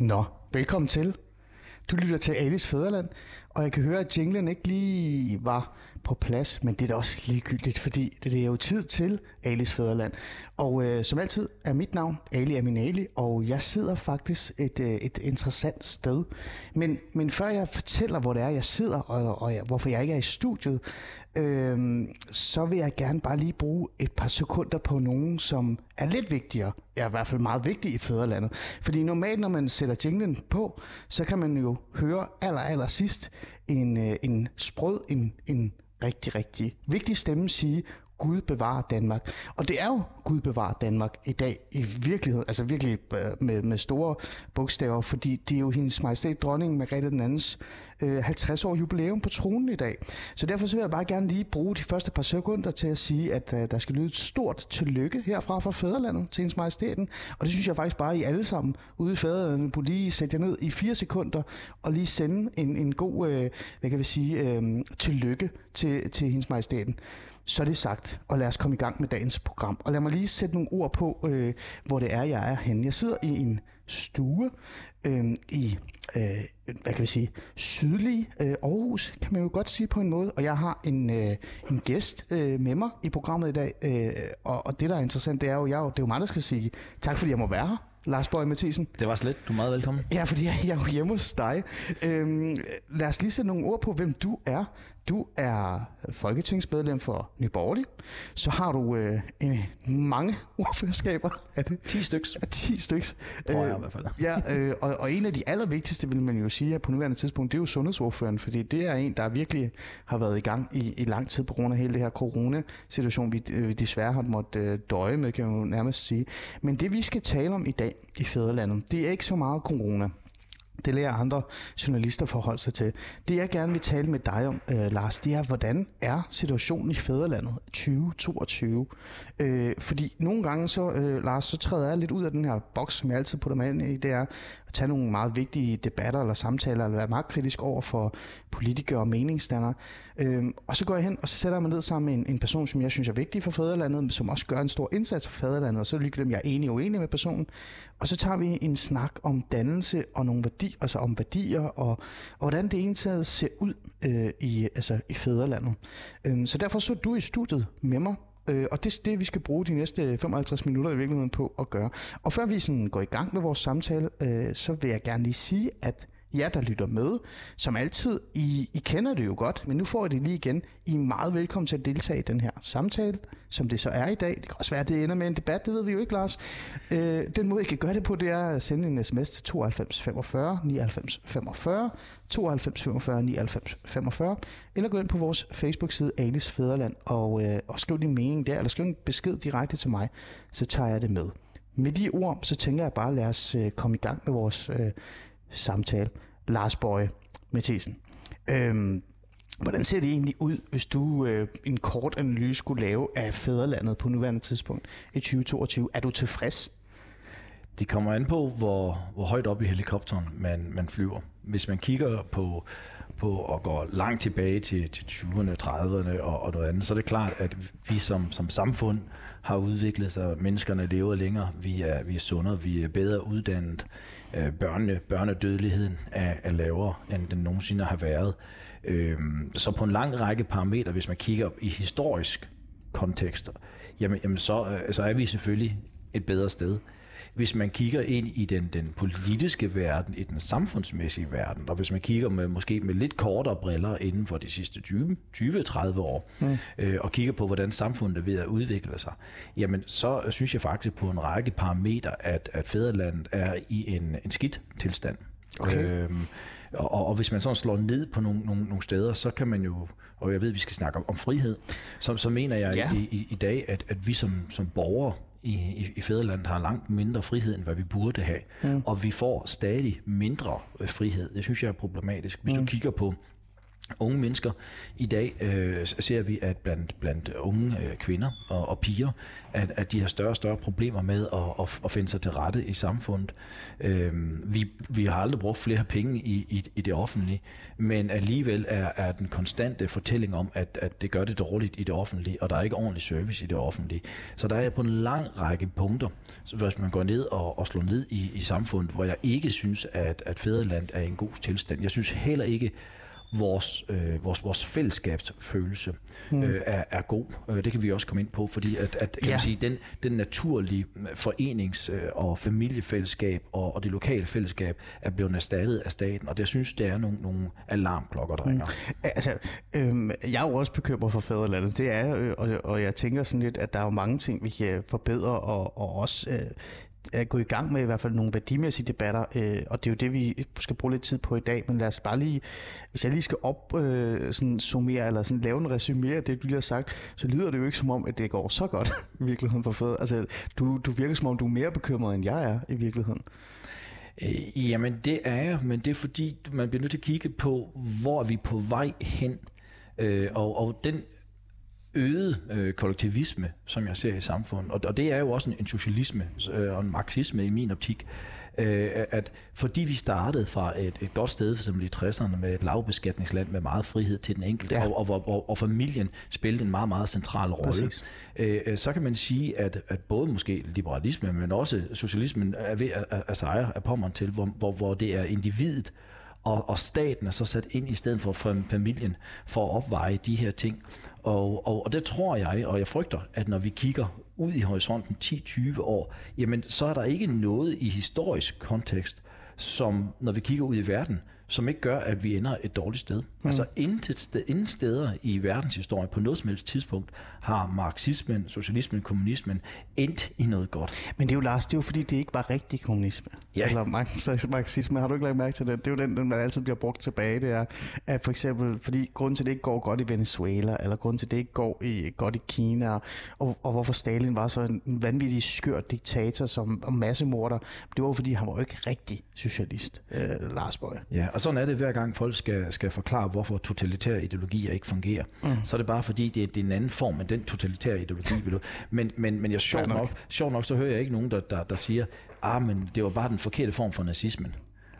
Nå, velkommen til. Du lytter til Alice Fæderland, og jeg kan høre, at jinglen ikke lige var på plads, men det er da også ligegyldigt, fordi det er jo tid til Alis Fæderland. Og øh, som altid er mit navn Ali Aminali, og jeg sidder faktisk et, øh, et interessant sted. Men, men før jeg fortæller, hvor det er, jeg sidder, og, og jeg, hvorfor jeg ikke er i studiet, øh, så vil jeg gerne bare lige bruge et par sekunder på nogen, som er lidt vigtigere, er i hvert fald meget vigtige i fædrelandet. Fordi normalt, når man sætter jinglen på, så kan man jo høre aller, aller sidst en, øh, en sprød, en, en rigtig, rigtig vigtig stemme sige, Gud bevarer Danmark. Og det er jo Gud bevarer Danmark i dag i virkeligheden, altså virkelig øh, med, med store bogstaver, fordi det er jo hendes majestæt dronning Margrethe den andens øh, 50 år jubilæum på tronen i dag. Så derfor så vil jeg bare gerne lige bruge de første par sekunder til at sige, at øh, der skal lyde et stort tillykke herfra fra fædrelandet til hendes majestæten. Og det synes jeg faktisk bare, I alle sammen ude i fædrelandet på lige sætte jer ned i fire sekunder og lige sende en, en god, øh, hvad kan vi sige, øh, tillykke til, til hendes majestæten. Så er det sagt, og lad os komme i gang med dagens program. Og lad mig lige sætte nogle ord på, øh, hvor det er, jeg er henne. Jeg sidder i en stue øh, i, øh, hvad kan vi sige, sydlige øh, Aarhus, kan man jo godt sige på en måde. Og jeg har en, øh, en gæst øh, med mig i programmet i dag. Øh, og, og det, der er interessant, det er jo, jeg, det er jo mig, der skal sige tak, fordi jeg må være her. Lars Bøge Mathisen. Det var slet. Du er meget velkommen. Ja, fordi jeg, jeg er jo hjemme hos dig. Øhm, lad os lige sætte nogle ord på, hvem du er. Du er folketingsmedlem for Nyborgerlig. Så har du øh, en, mange ordførerskaber. Er det? 10 styks. Ja, 10 styks. Tror jeg øh, i hvert fald. Ja, øh, og, og en af de allervigtigste, vil man jo sige, på nuværende tidspunkt, det er jo sundhedsordføreren, fordi det er en, der virkelig har været i gang i, i lang tid på grund af hele det her corona-situation, vi, øh, vi desværre har måttet øh, døje med, kan jeg jo nærmest sige. Men det, vi skal tale om i dag i Fæderlandet, det er ikke så meget corona. Det lærer andre journalister forholde sig til. Det jeg gerne vil tale med dig om, øh, Lars, det er, hvordan er situationen i fædrelandet 2022? Øh, fordi nogle gange, så, øh, Lars, så træder jeg lidt ud af den her boks, som jeg altid putter mig ind i, det er at tage nogle meget vigtige debatter eller samtaler, eller være magtkritisk over for politikere og meningsdannere. Øh, og så går jeg hen, og så sætter jeg mig ned sammen med en, en person, som jeg synes er vigtig for fædrelandet, som også gør en stor indsats for fædrelandet, og så lykker dem, jeg er enig og uenig med personen. Og så tager vi en snak om dannelse og nogle værdier, altså om værdier, og, og hvordan det ene ser ud øh, i, altså, i fædrelandet. Øhm, så derfor så du i studiet med mig, Øh, og det er det, vi skal bruge de næste 55 minutter i virkeligheden på at gøre. Og før vi sådan går i gang med vores samtale, øh, så vil jeg gerne lige sige, at jer, der lytter med, som altid, I, I kender det jo godt, men nu får I det lige igen. I er meget velkommen til at deltage i den her samtale, som det så er i dag. Det kan også være, at det ender med en debat, det ved vi jo ikke, Lars. Øh, den måde, I kan gøre det på, det er at sende en sms til 92 45 99 45, 92 45 99 45, eller gå ind på vores Facebook-side Alice Fæderland og, øh, og skriv din mening der, eller skriv en besked direkte til mig, så tager jeg det med. Med de ord, så tænker jeg bare, lad os øh, komme i gang med vores øh, samtale. Lars Bøje Mathisen. Øhm, hvordan ser det egentlig ud, hvis du øh, en kort analyse skulle lave af fædrelandet på nuværende tidspunkt i 2022? Er du tilfreds? Det kommer an på, hvor, hvor højt op i helikopteren man, man flyver. Hvis man kigger på, på og går langt tilbage til, til 20'erne, 30'erne og, og noget andet, så er det klart, at vi som, som samfund har udviklet sig. Menneskerne lever længere, vi er, vi er sundere, vi er bedre uddannet. Øh, børne, børnedødeligheden er, er lavere, end den nogensinde har været. Øh, så på en lang række parametre, hvis man kigger i historisk kontekster, jamen, jamen så, øh, så er vi selvfølgelig et bedre sted hvis man kigger ind i den, den politiske verden, i den samfundsmæssige verden, og hvis man kigger med, måske med lidt kortere briller inden for de sidste 20-30 år, mm. øh, og kigger på, hvordan samfundet er ved at udvikle sig, jamen så synes jeg faktisk på en række parametre, at, at fædrelandet er i en, en skidt tilstand. Okay. Øhm, og, og hvis man sådan slår ned på nogle, nogle, nogle steder, så kan man jo, og jeg ved, at vi skal snakke om, om frihed, så, så mener jeg ja. i, i, i dag, at, at vi som, som borgere i, i, i fædrelandet har langt mindre frihed, end hvad vi burde have. Mm. Og vi får stadig mindre øh, frihed. Det synes jeg er problematisk. Hvis mm. du kigger på unge mennesker. I dag øh, ser vi, at blandt, blandt unge øh, kvinder og, og piger, at, at de har større og større problemer med at, at, at finde sig til rette i samfundet. Øh, vi, vi har aldrig brugt flere penge i, i, i det offentlige, men alligevel er, er den konstante fortælling om, at, at det gør det dårligt i det offentlige, og der er ikke ordentlig service i det offentlige. Så der er på en lang række punkter, så hvis man går ned og, og slår ned i, i samfundet, hvor jeg ikke synes, at, at fædreland er i en god tilstand. Jeg synes heller ikke, vores, øh, vores, vores fællesskabsfølelse mm. øh, er, er god. Øh, det kan vi også komme ind på, fordi at, at kan ja. man sige, den, den naturlige forenings- øh, og familiefællesskab og, og det lokale fællesskab er blevet erstattet af staten, og det synes, det er nogle, nogle alarmklokker, der ringer. Mm. Altså, øh, jeg er jo også bekymret for fædrelandet, det er øh, og, og jeg tænker sådan lidt, at der er jo mange ting, vi kan forbedre, og, og også øh, er gå i gang med i hvert fald nogle værdimæssige debatter, øh, og det er jo det, vi skal bruge lidt tid på i dag, men lad os bare lige, hvis jeg lige skal op øh, sådan summere, eller sådan lave en resumé af det, du lige har sagt, så lyder det jo ikke som om, at det går så godt i virkeligheden for fed. Altså, du, du virker som om, du er mere bekymret, end jeg er i virkeligheden. Øh, jamen, det er jeg, men det er fordi, man bliver nødt til at kigge på, hvor er vi på vej hen, øh, og, og den øget øh, kollektivisme, som jeg ser i samfundet. Og, og det er jo også en, en socialisme øh, og en marxisme i min optik, øh, at fordi vi startede fra et, et godt sted, for eksempel i 60'erne, med et lavbeskatningsland med meget frihed til den enkelte, ja. og, og, og, og familien spillede en meget, meget central rolle, øh, øh, så kan man sige, at, at både måske liberalisme, men også socialismen er ved at, at, at sejre af pommeren til, hvor, hvor, hvor det er individet, og, og staten er så sat ind i stedet for familien for at opveje de her ting. Og, og, og det tror jeg, og jeg frygter, at når vi kigger ud i horisonten 10-20 år, jamen så er der ikke noget i historisk kontekst, som når vi kigger ud i verden, som ikke gør, at vi ender et dårligt sted. Mm. Altså inden, sted, inden steder i verdenshistorien på noget som helst tidspunkt har marxismen, socialismen, kommunismen endt i noget godt. Men det er jo, Lars, det er jo fordi, det ikke var rigtig kommunisme. Ja. Eller marxisme, har du ikke lagt mærke til det? Det er jo den, den man altid bliver brugt tilbage. Det er, at for eksempel, fordi grunden til, at det ikke går godt i Venezuela, eller grunden til, at det ikke går i, godt i Kina, og, og hvorfor Stalin var så en vanvittig skør diktator som og massemorder, det var fordi, han var jo ikke rigtig socialist, øh, Lars Bøge. Ja, og sådan er det hver gang folk skal, skal forklare, hvorfor totalitære ideologier ikke fungerer. Mm. Så er det bare fordi, det er, det er en anden form af den totalitære ideologi. Vil men, men, men jeg, sjovt, nok, sjovt nok, så hører jeg ikke nogen, der, der, der siger, ah, men det var bare den forkerte form for nazismen.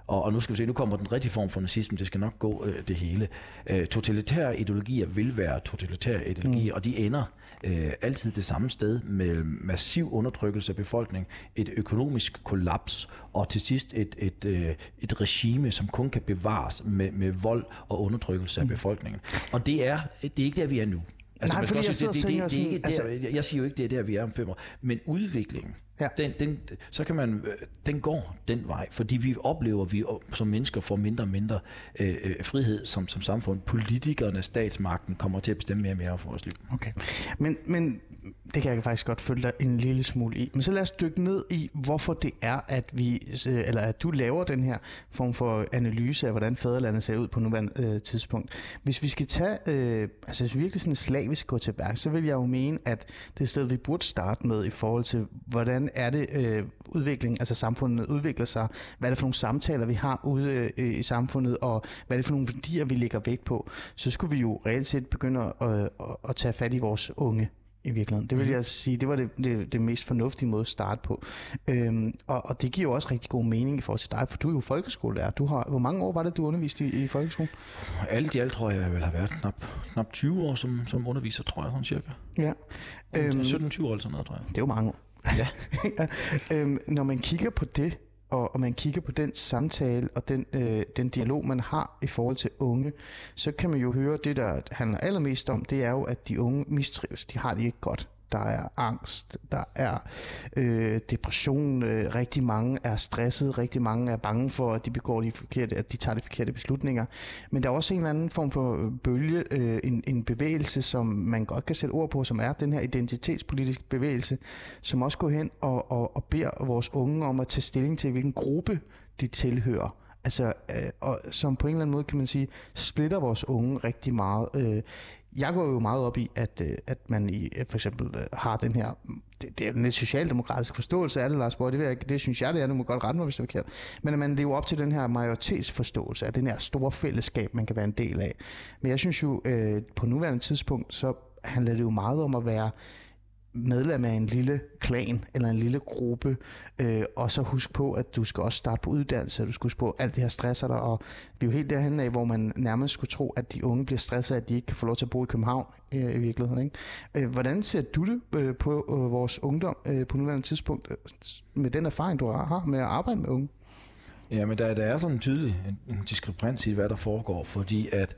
Og, og nu skal vi se, nu kommer den rigtige form for nazisme, det skal nok gå øh, det hele. Øh, totalitære ideologier vil være totalitære ideologier, mm. og de ender øh, altid det samme sted med massiv undertrykkelse af befolkningen, et økonomisk kollaps, og til sidst et, et, øh, et regime, som kun kan bevares med, med vold og undertrykkelse af mm. befolkningen. Og det er, det er ikke der, vi er nu. Altså, Nej, fordi jeg, sige, det, det, det, det, det, det, altså, jeg siger jo ikke, det er der, vi er om fem år, men udviklingen, Ja. Den, den, så kan man, øh, den går den vej, fordi vi oplever, at vi som mennesker får mindre og mindre øh, øh, frihed som, som samfund. Politikerne, statsmagten kommer til at bestemme mere og mere for vores liv. Okay, men, men det kan jeg faktisk godt følge dig en lille smule i. Men så lad os dykke ned i, hvorfor det er, at vi, øh, eller at du laver den her form for analyse af, hvordan fædrelandet ser ud på nuværende øh, tidspunkt. Hvis vi skal tage, øh, altså hvis vi virkelig sådan slavisk gå til værk, så vil jeg jo mene, at det er sted, vi burde starte med i forhold til, hvordan er det øh, udvikling, altså samfundet udvikler sig, hvad er det for nogle samtaler, vi har ude øh, i samfundet, og hvad er det for nogle værdier, vi lægger vægt på. Så skulle vi jo reelt set begynde at, at, at tage fat i vores unge i virkeligheden. Det vil mhm. jeg sige, det var det, det, det mest fornuftige måde at starte på. Øhm, og, og det giver jo også rigtig god mening i forhold til dig, for du er jo folkeskolelærer. Du har, hvor mange år var det, du underviste i, i folkeskolen? Alt i alt tror jeg, jeg vil have været knap, knap 20 år som, som underviser, tror jeg, sådan cirka. Ja. Øhm, 17-20 år eller sådan noget, tror jeg. Det er jo mange år. Ja. ja. Øhm, når man kigger på det, og, og man kigger på den samtale og den, øh, den dialog, man har i forhold til unge, så kan man jo høre, det der handler allermest om, det er jo, at de unge mistrives. De har det ikke godt der er angst, der er øh, depression, øh, rigtig mange er stresset, rigtig mange er bange for, at de begår de forkerte, at de tager de forkerte beslutninger. Men der er også en eller anden form for øh, bølge, øh, en, en bevægelse, som man godt kan sætte ord på, som er den her identitetspolitiske bevægelse, som også går hen og, og, og beder vores unge om at tage stilling til, hvilken gruppe de tilhører. Altså, øh, og som på en eller anden måde kan man sige, splitter vores unge rigtig meget. Øh, jeg går jo meget op i, at, øh, at man i, øh, for eksempel øh, har den her det, det er jo en lidt socialdemokratisk forståelse af det, Lars Borg. Det, jeg, det synes jeg, det er. Du må godt rette mig, hvis det er forkert. Men at man lever op til den her majoritetsforståelse af den her store fællesskab, man kan være en del af. Men jeg synes jo, øh, på nuværende tidspunkt, så handler det jo meget om at være medlem af en lille klan eller en lille gruppe, øh, og så husk på, at du skal også starte på uddannelse, du skal huske på, alt det her stresser dig, og vi er jo helt derhen af, hvor man nærmest skulle tro, at de unge bliver stresset, at de ikke kan få lov til at bo i København øh, i virkeligheden. Ikke? Øh, hvordan ser du det øh, på øh, vores ungdom øh, på nuværende tidspunkt, øh, med den erfaring, du har med at arbejde med unge? Ja, men der, der er sådan en tydelig en, en diskrepans i, hvad der foregår, fordi at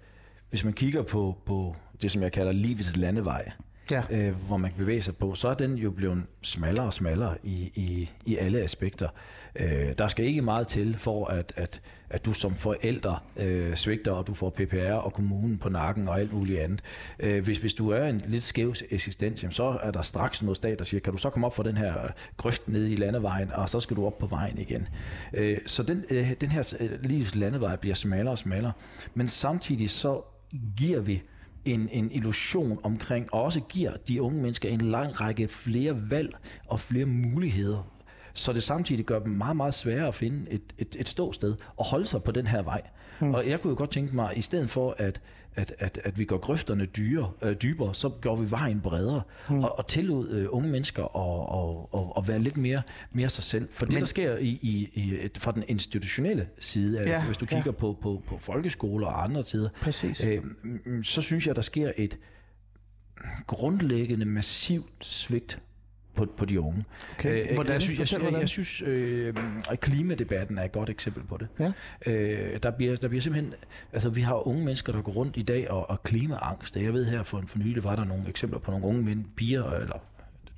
hvis man kigger på, på det, som jeg kalder livets landevej, ja. øh, hvor man kan bevæge sig på, så er den jo blevet smallere og smallere i, i, i alle aspekter. Øh, der skal ikke meget til for, at, at, at du som forælder øh, svigter, og du får PPR og kommunen på nakken og alt muligt andet. Øh, hvis, hvis du er en lidt skæv eksistens, jamen, så er der straks noget stat, der siger, kan du så komme op for den her grøft nede i landevejen, og så skal du op på vejen igen. Øh, så den, øh, den her øh, livs landevej bliver smallere og smallere, men samtidig så giver vi en, en illusion omkring, og også giver de unge mennesker en lang række flere valg og flere muligheder så det samtidig gør dem meget, meget sværere at finde et, et, et ståsted og holde sig på den her vej. Mm. Og jeg kunne jo godt tænke mig, i stedet for at, at, at, at vi går grøfterne dyre, øh, dybere, så går vi vejen bredere mm. og, og tillod øh, unge mennesker at og, og, og være lidt mere, mere sig selv. For Men, det, der sker i, i, i, fra den institutionelle side, ja, hvis du kigger ja. på, på, på folkeskoler og andre Præcis. Øh, så synes jeg, der sker et grundlæggende massivt svigt på, på de unge. Okay. Øh, hvordan? Jeg synes, jeg, jeg, jeg synes øh, at klimadebatten er et godt eksempel på det. Ja. Øh, der, bliver, der bliver simpelthen... Altså, vi har unge mennesker, der går rundt i dag og, og klimaangst. Jeg ved her for, for nylig var der nogle eksempler på nogle unge mænd, piger eller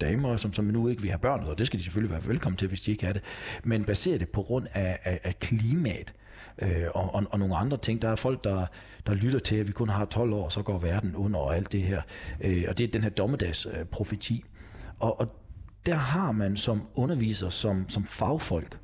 damer, som, som nu ikke vil have børn, og det skal de selvfølgelig være velkommen til, hvis de ikke har det. Men baseret det på grund af, af, af klimaet, øh, og, og, og nogle andre ting. Der er folk, der, der lytter til, at vi kun har 12 år, så går verden under og alt det her. Øh, og det er den her dommedagsprofeti. Øh, profeti. og, og der har man som underviser, som, som fagfolk,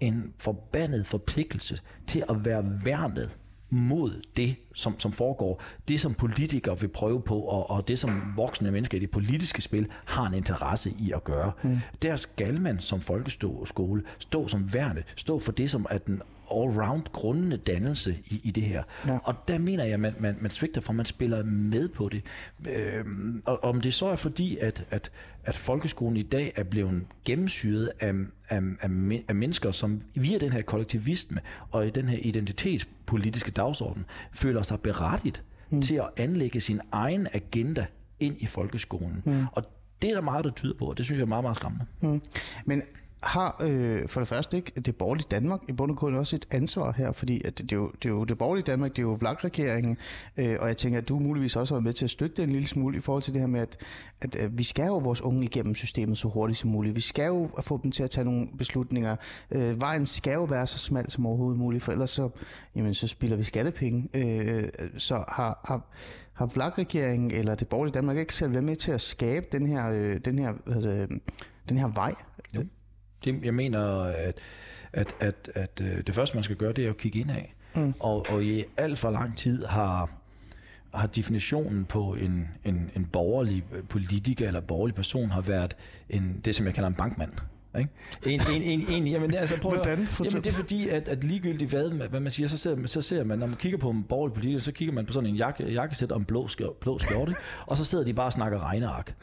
en forbandet forpligtelse til at være værnet mod det, som, som foregår. Det, som politikere vil prøve på, og, og det, som voksne mennesker i det politiske spil har en interesse i at gøre. Mm. Der skal man som folkeskole stå som værne, stå for det, som er den all-round grundende dannelse i, i det her. Ja. Og der mener jeg, at man, man, man svigter, for man spiller med på det. Øhm, og om det så er fordi, at, at, at folkeskolen i dag er blevet gennemsyret af, af, af, af mennesker, som via den her kollektivisme og i den her identitetspolitiske dagsorden føler sig berettigt mm. til at anlægge sin egen agenda ind i folkeskolen. Mm. Og det er der meget, der tyder på, og det synes jeg er meget, meget skræmmende. Mm. Men har øh, for det første ikke det borgerlige Danmark i bund og grund også et ansvar her, fordi at det, er jo, det er jo det borgerlige Danmark, det er jo vlagregeringen, øh, og jeg tænker, at du muligvis også har været med til at støtte det en lille smule i forhold til det her med, at, at, at øh, vi skal jo vores unge igennem systemet så hurtigt som muligt. Vi skal jo få dem til at tage nogle beslutninger. Øh, vejen skal jo være så smal som overhovedet muligt, for ellers så, jamen, så spilder vi skattepenge. Øh, så har, har, har vlagregeringen eller det borgerlige Danmark ikke selv været med til at skabe den her, øh, den her, hvad det, den her vej? Jo. Det, jeg mener, at, at, at, at øh, det første, man skal gøre, det er at kigge ind af. Mm. Og, og i alt for lang tid har, har definitionen på en, en, en borgerlig politiker eller borgerlig person har været en, det, som jeg kalder en bankmand. Ikke? En, en, en, en, jamen, altså, prøv Hvordan? At, jamen, det er fordi, at, at ligegyldigt hvad, hvad man siger, så ser, så ser man, når man kigger på en borgerlig politiker, så kigger man på sådan en jakke, jakkesæt og en blå, blå skjorte, og så sidder de bare og snakker regneark.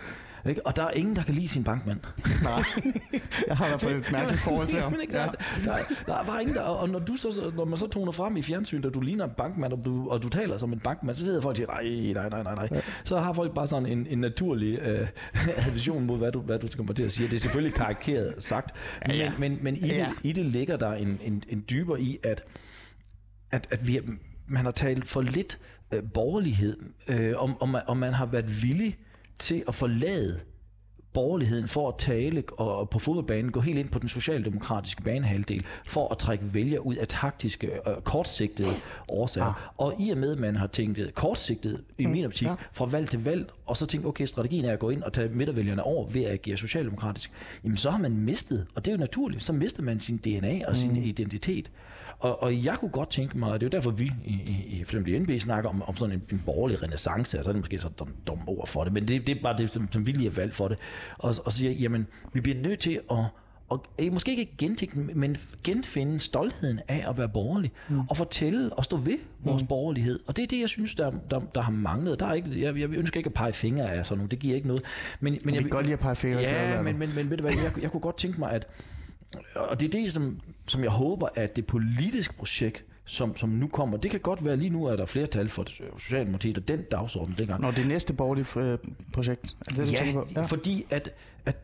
Ikke? Og der er ingen, der kan lide sin bankmand. Nej, jeg har i hvert fald et mærkeligt forhold til ham. ja. der, der, er bare ingen, der, og når, du så, når man så toner frem i fjernsynet, og du ligner en bankmand, og du, og du taler som en bankmand, så sidder folk og siger, nej, nej, nej, nej, nej. Ja. Så har folk bare sådan en, en naturlig øh, vision mod, hvad du, hvad du kommer til at sige. Det er selvfølgelig karikeret sagt, ja, ja. men, men, men i, ja. det, i det ligger der en, en, en dybere i, at, at, at vi, man har talt for lidt øh, borgerlighed, øh, om, om, om man har været villig til at forlade borgerligheden for at tale og på fodboldbanen gå helt ind på den socialdemokratiske banehalvdel for at trække vælger ud af taktiske og kortsigtede årsager. Ah. Og i og med, at man har tænkt kortsigtet i mm, min optik ja. fra valg til valg, og så tænkt, okay, strategien er at gå ind og tage midtervælgerne over ved at agere socialdemokratisk, jamen så har man mistet, og det er jo naturligt, så mister man sin DNA og sin mm. identitet. Og, og jeg kunne godt tænke mig, og det er jo derfor, vi i, i, for eksempel i NB snakker om, om sådan en, en borgerlig renaissance, altså det er måske så dum, dum ord for det, men det, det er bare det, som, som vi lige har valgt for det, og, og siger, jamen, vi bliver nødt til at og måske ikke gentænke, men genfinde stoltheden af at være borgerlig, mm. og fortælle og stå ved vores mm. borgerlighed. Og det er det, jeg synes, der, der, der har manglet. Der er ikke, jeg, jeg ønsker ikke at pege fingre af sådan noget, det giver ikke noget. Men, men jeg vil godt lide at pege fingre Ja, men, men, men ved du hvad, jeg, jeg kunne godt tænke mig, at og det er det, som, som jeg håber, at det politiske projekt, som, som nu kommer. Det kan godt være, lige nu er der flertal for Socialdemokratiet og den dagsorden dengang. Når det næste borgerlige øh, projekt? Er det, ja, ja, fordi at, at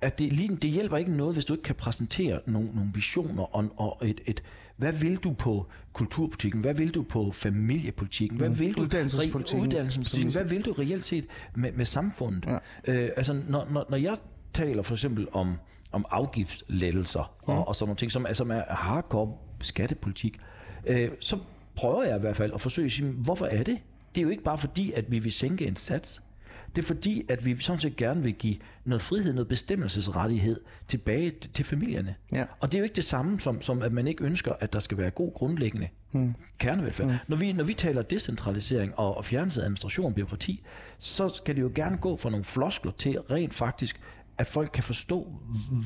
at det, lige, det hjælper ikke noget, hvis du ikke kan præsentere nogle, nogle visioner og, og et, et, hvad vil du på kulturpolitikken, hvad vil du på familiepolitikken, hvad mm. vil du uddannelsespolitikken, uddannelsespolitikken hvad vil du reelt set med, med samfundet? Ja. Øh, altså, når, når, når jeg taler for eksempel om, om afgiftslettelser mm. og, og sådan nogle ting, som, som er hardcore skattepolitik, øh, så prøver jeg i hvert fald at forsøge at sige, hvorfor er det? Det er jo ikke bare fordi, at vi vil sænke en sats. Det er fordi, at vi sådan set gerne vil give noget frihed, noget bestemmelsesrettighed tilbage til familierne. Ja. Og det er jo ikke det samme som, som, at man ikke ønsker, at der skal være god grundlæggende hmm. kernevelfærd. Hmm. Når, vi, når vi taler decentralisering og, og fjernelse af administration og byråkrati, så skal det jo gerne gå fra nogle floskler til rent faktisk at folk kan forstå,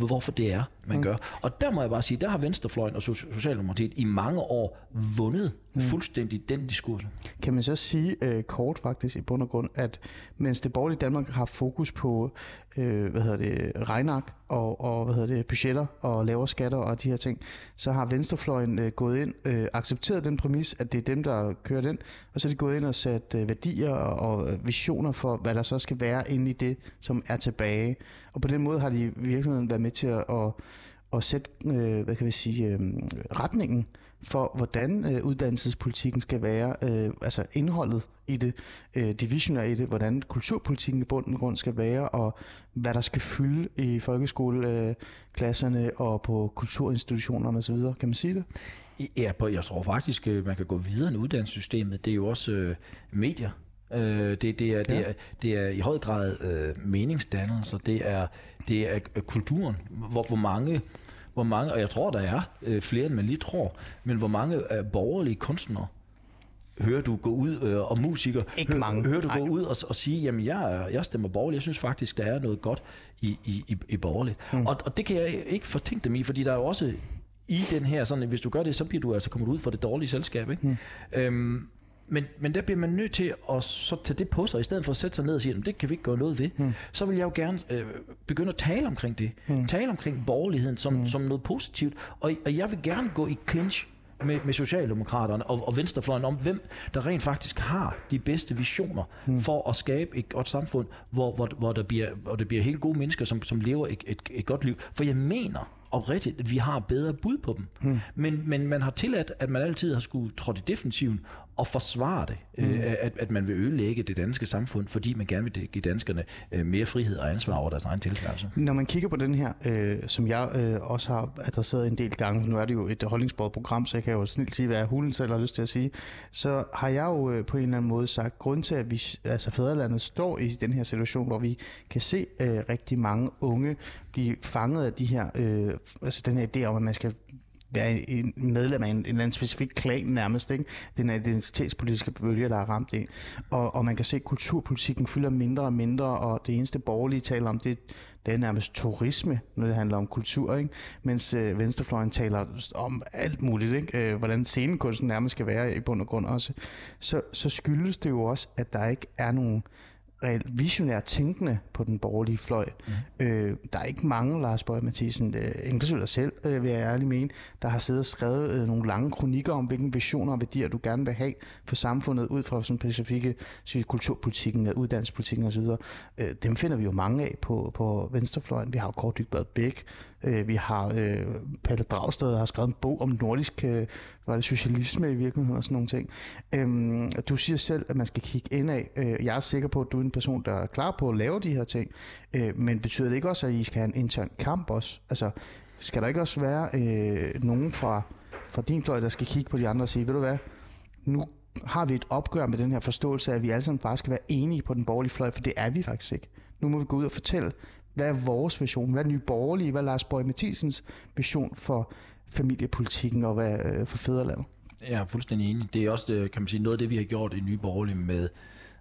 hvorfor det er, man mm. gør. Og der må jeg bare sige, der har Venstrefløjen og Socialdemokratiet i mange år vundet mm. fuldstændig den diskurs. Kan man så sige øh, kort faktisk i bund og grund, at mens det borgerlige Danmark har fokus på øh, hvad hedder det, regnak og, og hvad hedder det, budgetter og lavere skatter og de her ting, så har Venstrefløjen øh, gået ind, øh, accepteret den præmis, at det er dem, der kører den, og så er de gået ind og sat øh, værdier og, og øh, visioner for, hvad der så skal være inde i det, som er tilbage. Og på den måde har de i virkeligheden været med til at, at, at sætte, øh, hvad kan vi sige, øh, retningen for, hvordan øh, uddannelsespolitikken skal være, øh, altså indholdet i det, øh, visionære i det, hvordan kulturpolitikken i bunden grund skal være, og hvad der skal fylde i folkeskoleklasserne og på kulturinstitutionerne osv. Kan man sige det? Ja, jeg tror faktisk, øh, man kan gå videre end uddannelsessystemet. Det er jo også øh, medier. Øh, det, det, er, det, er, det er i høj grad øh, meningsdannelse, det er, det er kulturen, hvor, hvor mange hvor mange, og jeg tror, der er øh, flere, end man lige tror, men hvor mange øh, borgerlige kunstnere hører du gå ud, øh, og musikere, Ikke mange. hører du gå ud og, og sige, jamen jeg, jeg stemmer borgerligt, jeg synes faktisk, der er noget godt i, i, i, i borgerligt. Mm. Og, og det kan jeg ikke fortænke dem i, fordi der er jo også i den her, sådan, hvis du gør det, så bliver du altså kommet ud for det dårlige selskab. Ikke? Mm. Øhm, men, men der bliver man nødt til at så tage det på sig, i stedet for at sætte sig ned og sige, det kan vi ikke gøre noget ved. Hmm. Så vil jeg jo gerne øh, begynde at tale omkring det. Hmm. Tale omkring borgerligheden som, hmm. som noget positivt. Og, og jeg vil gerne gå i clinch med, med Socialdemokraterne og, og Venstrefløjen om, hvem der rent faktisk har de bedste visioner hmm. for at skabe et godt samfund, hvor, hvor, hvor, der, bliver, hvor der bliver helt gode mennesker, som, som lever et, et, et godt liv. For jeg mener, oprigtigt, at vi har bedre bud på dem. Hmm. Men, men man har tilladt, at man altid har skulle trådt i defensiven og forsvare det, mm. øh, at, at man vil ødelægge det danske samfund, fordi man gerne vil give danskerne øh, mere frihed og ansvar over deres egen tilværelse. Når man kigger på den her, øh, som jeg øh, også har adresseret en del gange, nu er det jo et holdningsbordet program, så jeg kan jo snilt sige, hvad jeg hulen selv har lyst til at sige, så har jeg jo øh, på en eller anden måde sagt, grund til, at vi, altså fædrelandet står i den her situation, hvor vi kan se øh, rigtig mange unge blive fanget af de her, øh, altså den her idé om, at man skal være en medlem af en, en eller anden specifik klan nærmest. Ikke? Den er identitetspolitiske bølge, der er ramt ind. Og, og man kan se, at kulturpolitikken fylder mindre og mindre, og det eneste borgerlige taler om, det, det er nærmest turisme, når det handler om kultur. Ikke? Mens øh, Venstrefløjen taler om alt muligt, ikke? Øh, hvordan scenekunsten nærmest skal være i bund og grund også. Så, så skyldes det jo også, at der ikke er nogen reelt visionær tænkende på den borgerlige fløj. Mm. Øh, der er ikke mange, Lars Bøge Mathisen, øh, inklusive dig selv, øh, vil jeg ærligt mene, der har siddet og skrevet øh, nogle lange kronikker om, hvilke visioner og værdier du gerne vil have for samfundet, ud fra sådan specifikke sige, kulturpolitikken, uddannelsespolitikken osv. Øh, dem finder vi jo mange af på, på venstrefløjen. Vi har jo Kort Dygbad Bæk, Øh, vi har øh, Palle Dragsted, der har skrevet en bog om nordisk øh, var det socialisme i virkeligheden og sådan nogle ting. Øhm, du siger selv, at man skal kigge indad. Øh, jeg er sikker på, at du er en person, der er klar på at lave de her ting. Øh, men betyder det ikke også, at I skal have en intern kamp også? Altså, skal der ikke også være øh, nogen fra, fra din fløj, der skal kigge på de andre og sige, ved du hvad, nu har vi et opgør med den her forståelse af, at vi alle sammen bare skal være enige på den borgerlige fløj, for det er vi faktisk ikke. Nu må vi gå ud og fortælle, hvad er vores vision? Hvad er Nye Borgerlige? Hvad er Lars Borg Mathisens vision for, familiepolitikken og hvad øh, for fædrelandet. Jeg er fuldstændig enig. Det er også det, kan man sige, noget af det, vi har gjort i Nye Borgerlige med,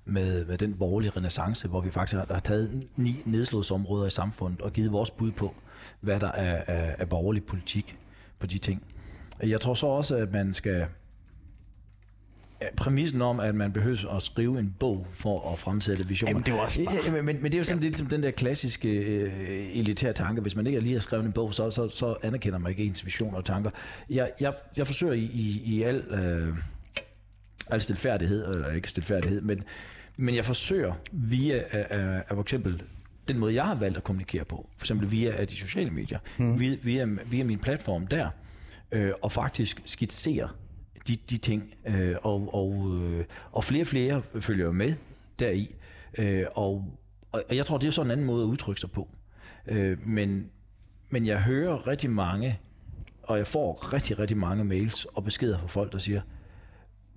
med, med den borgerlige renaissance, hvor vi faktisk har, har taget ni nedslåsområder i samfundet og givet vores bud på, hvad der er af, af borgerlig politik på de ting. Jeg tror så også, at man skal præmissen om, at man behøver at skrive en bog for at fremsætte visioner. Jamen, det er også bare... ja, men, men, det er jo sådan ja. lidt som den der klassiske øh, elitære tanke. Hvis man ikke lige har skrevet en bog, så, så, så anerkender man ikke ens visioner og tanker. Jeg, jeg, jeg forsøger i, i, i al, øh, al stilfærdighed, eller ikke stilfærdighed, men, men jeg forsøger via af, af for eksempel den måde, jeg har valgt at kommunikere på, for eksempel via de sociale medier, mm. via, via, via min platform der, øh, og faktisk skitsere de, de ting, øh, og, og, øh, og flere og flere følger jo med deri, øh, og, og jeg tror, det er sådan en anden måde at udtrykke sig på. Øh, men, men jeg hører rigtig mange, og jeg får rigtig, rigtig mange mails og beskeder fra folk, der siger,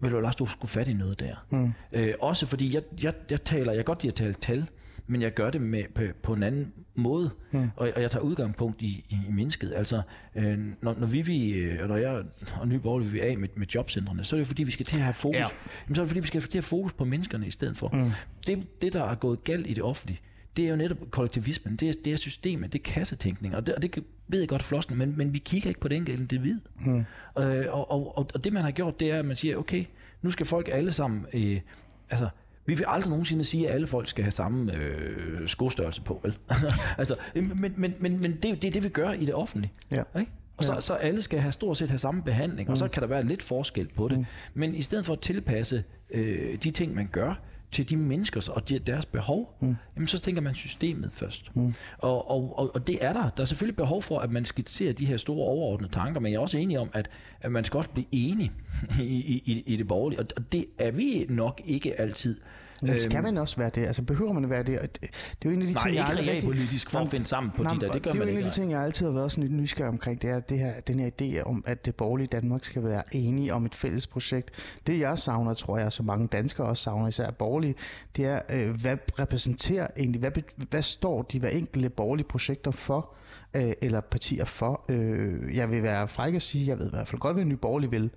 vil du Lars, du skulle fat i noget der. Mm. Øh, også fordi jeg, jeg, jeg taler, jeg kan godt lide at tale tal, men jeg gør det med, på, på en anden måde, mm. og, og jeg tager udgangspunkt i, i, i mennesket. Altså, øh, når, når vi, vi øh, når jeg og Nye Borgerlige vil af med, med jobcentrene, så er det fordi, vi skal til at have fokus. Ja. Jamen, så er det fordi, vi skal til at have fokus på menneskerne i stedet for. Mm. Det, det, der er gået galt i det offentlige, det er jo netop kollektivismen, det er, det er systemet, det er kassetænkning, og det, og det ved jeg godt flosken, men, men vi kigger ikke på det enkelte individ. Mm. Øh, og, og, og, og det man har gjort, det er, at man siger, okay, nu skal folk alle sammen, øh, altså vi vil aldrig nogensinde sige, at alle folk skal have samme øh, skostørrelse på, vel? altså, men men, men, men det, det er det, vi gør i det offentlige. Ja. Ikke? Og så, ja. så alle skal have stort set have samme behandling, mm. og så mm. kan der være lidt forskel på det. Mm. Men i stedet for at tilpasse øh, de ting, man gør, til de menneskers og de, deres behov, mm. jamen så tænker man systemet først. Mm. Og, og, og, og det er der. Der er selvfølgelig behov for, at man skitserer de her store overordnede tanker, men jeg er også enig om, at, at man skal også blive enig i, i, i det borgerlige, og det er vi nok ikke altid. Men skal øhm, man også være det? Altså behøver man at være det? Det, er jo en af de nej, ting, jeg aldrig... Ikke politisk for at finde sammen på nej, de der. Det gør det man er jo en af de ting, jeg altid har været sådan lidt nysgerrig omkring. Det er det her, den her idé om, at det borgerlige Danmark skal være enige om et fælles projekt. Det jeg savner, tror jeg, så mange danskere også savner, især borgerlige, det er, øh, hvad repræsenterer egentlig, hvad, hvad står de hver enkelte borgerlige projekter for? øh, eller partier for. Øh, jeg vil være fræk at sige, jeg ved i hvert fald godt, hvad Nye Borgerlige vil.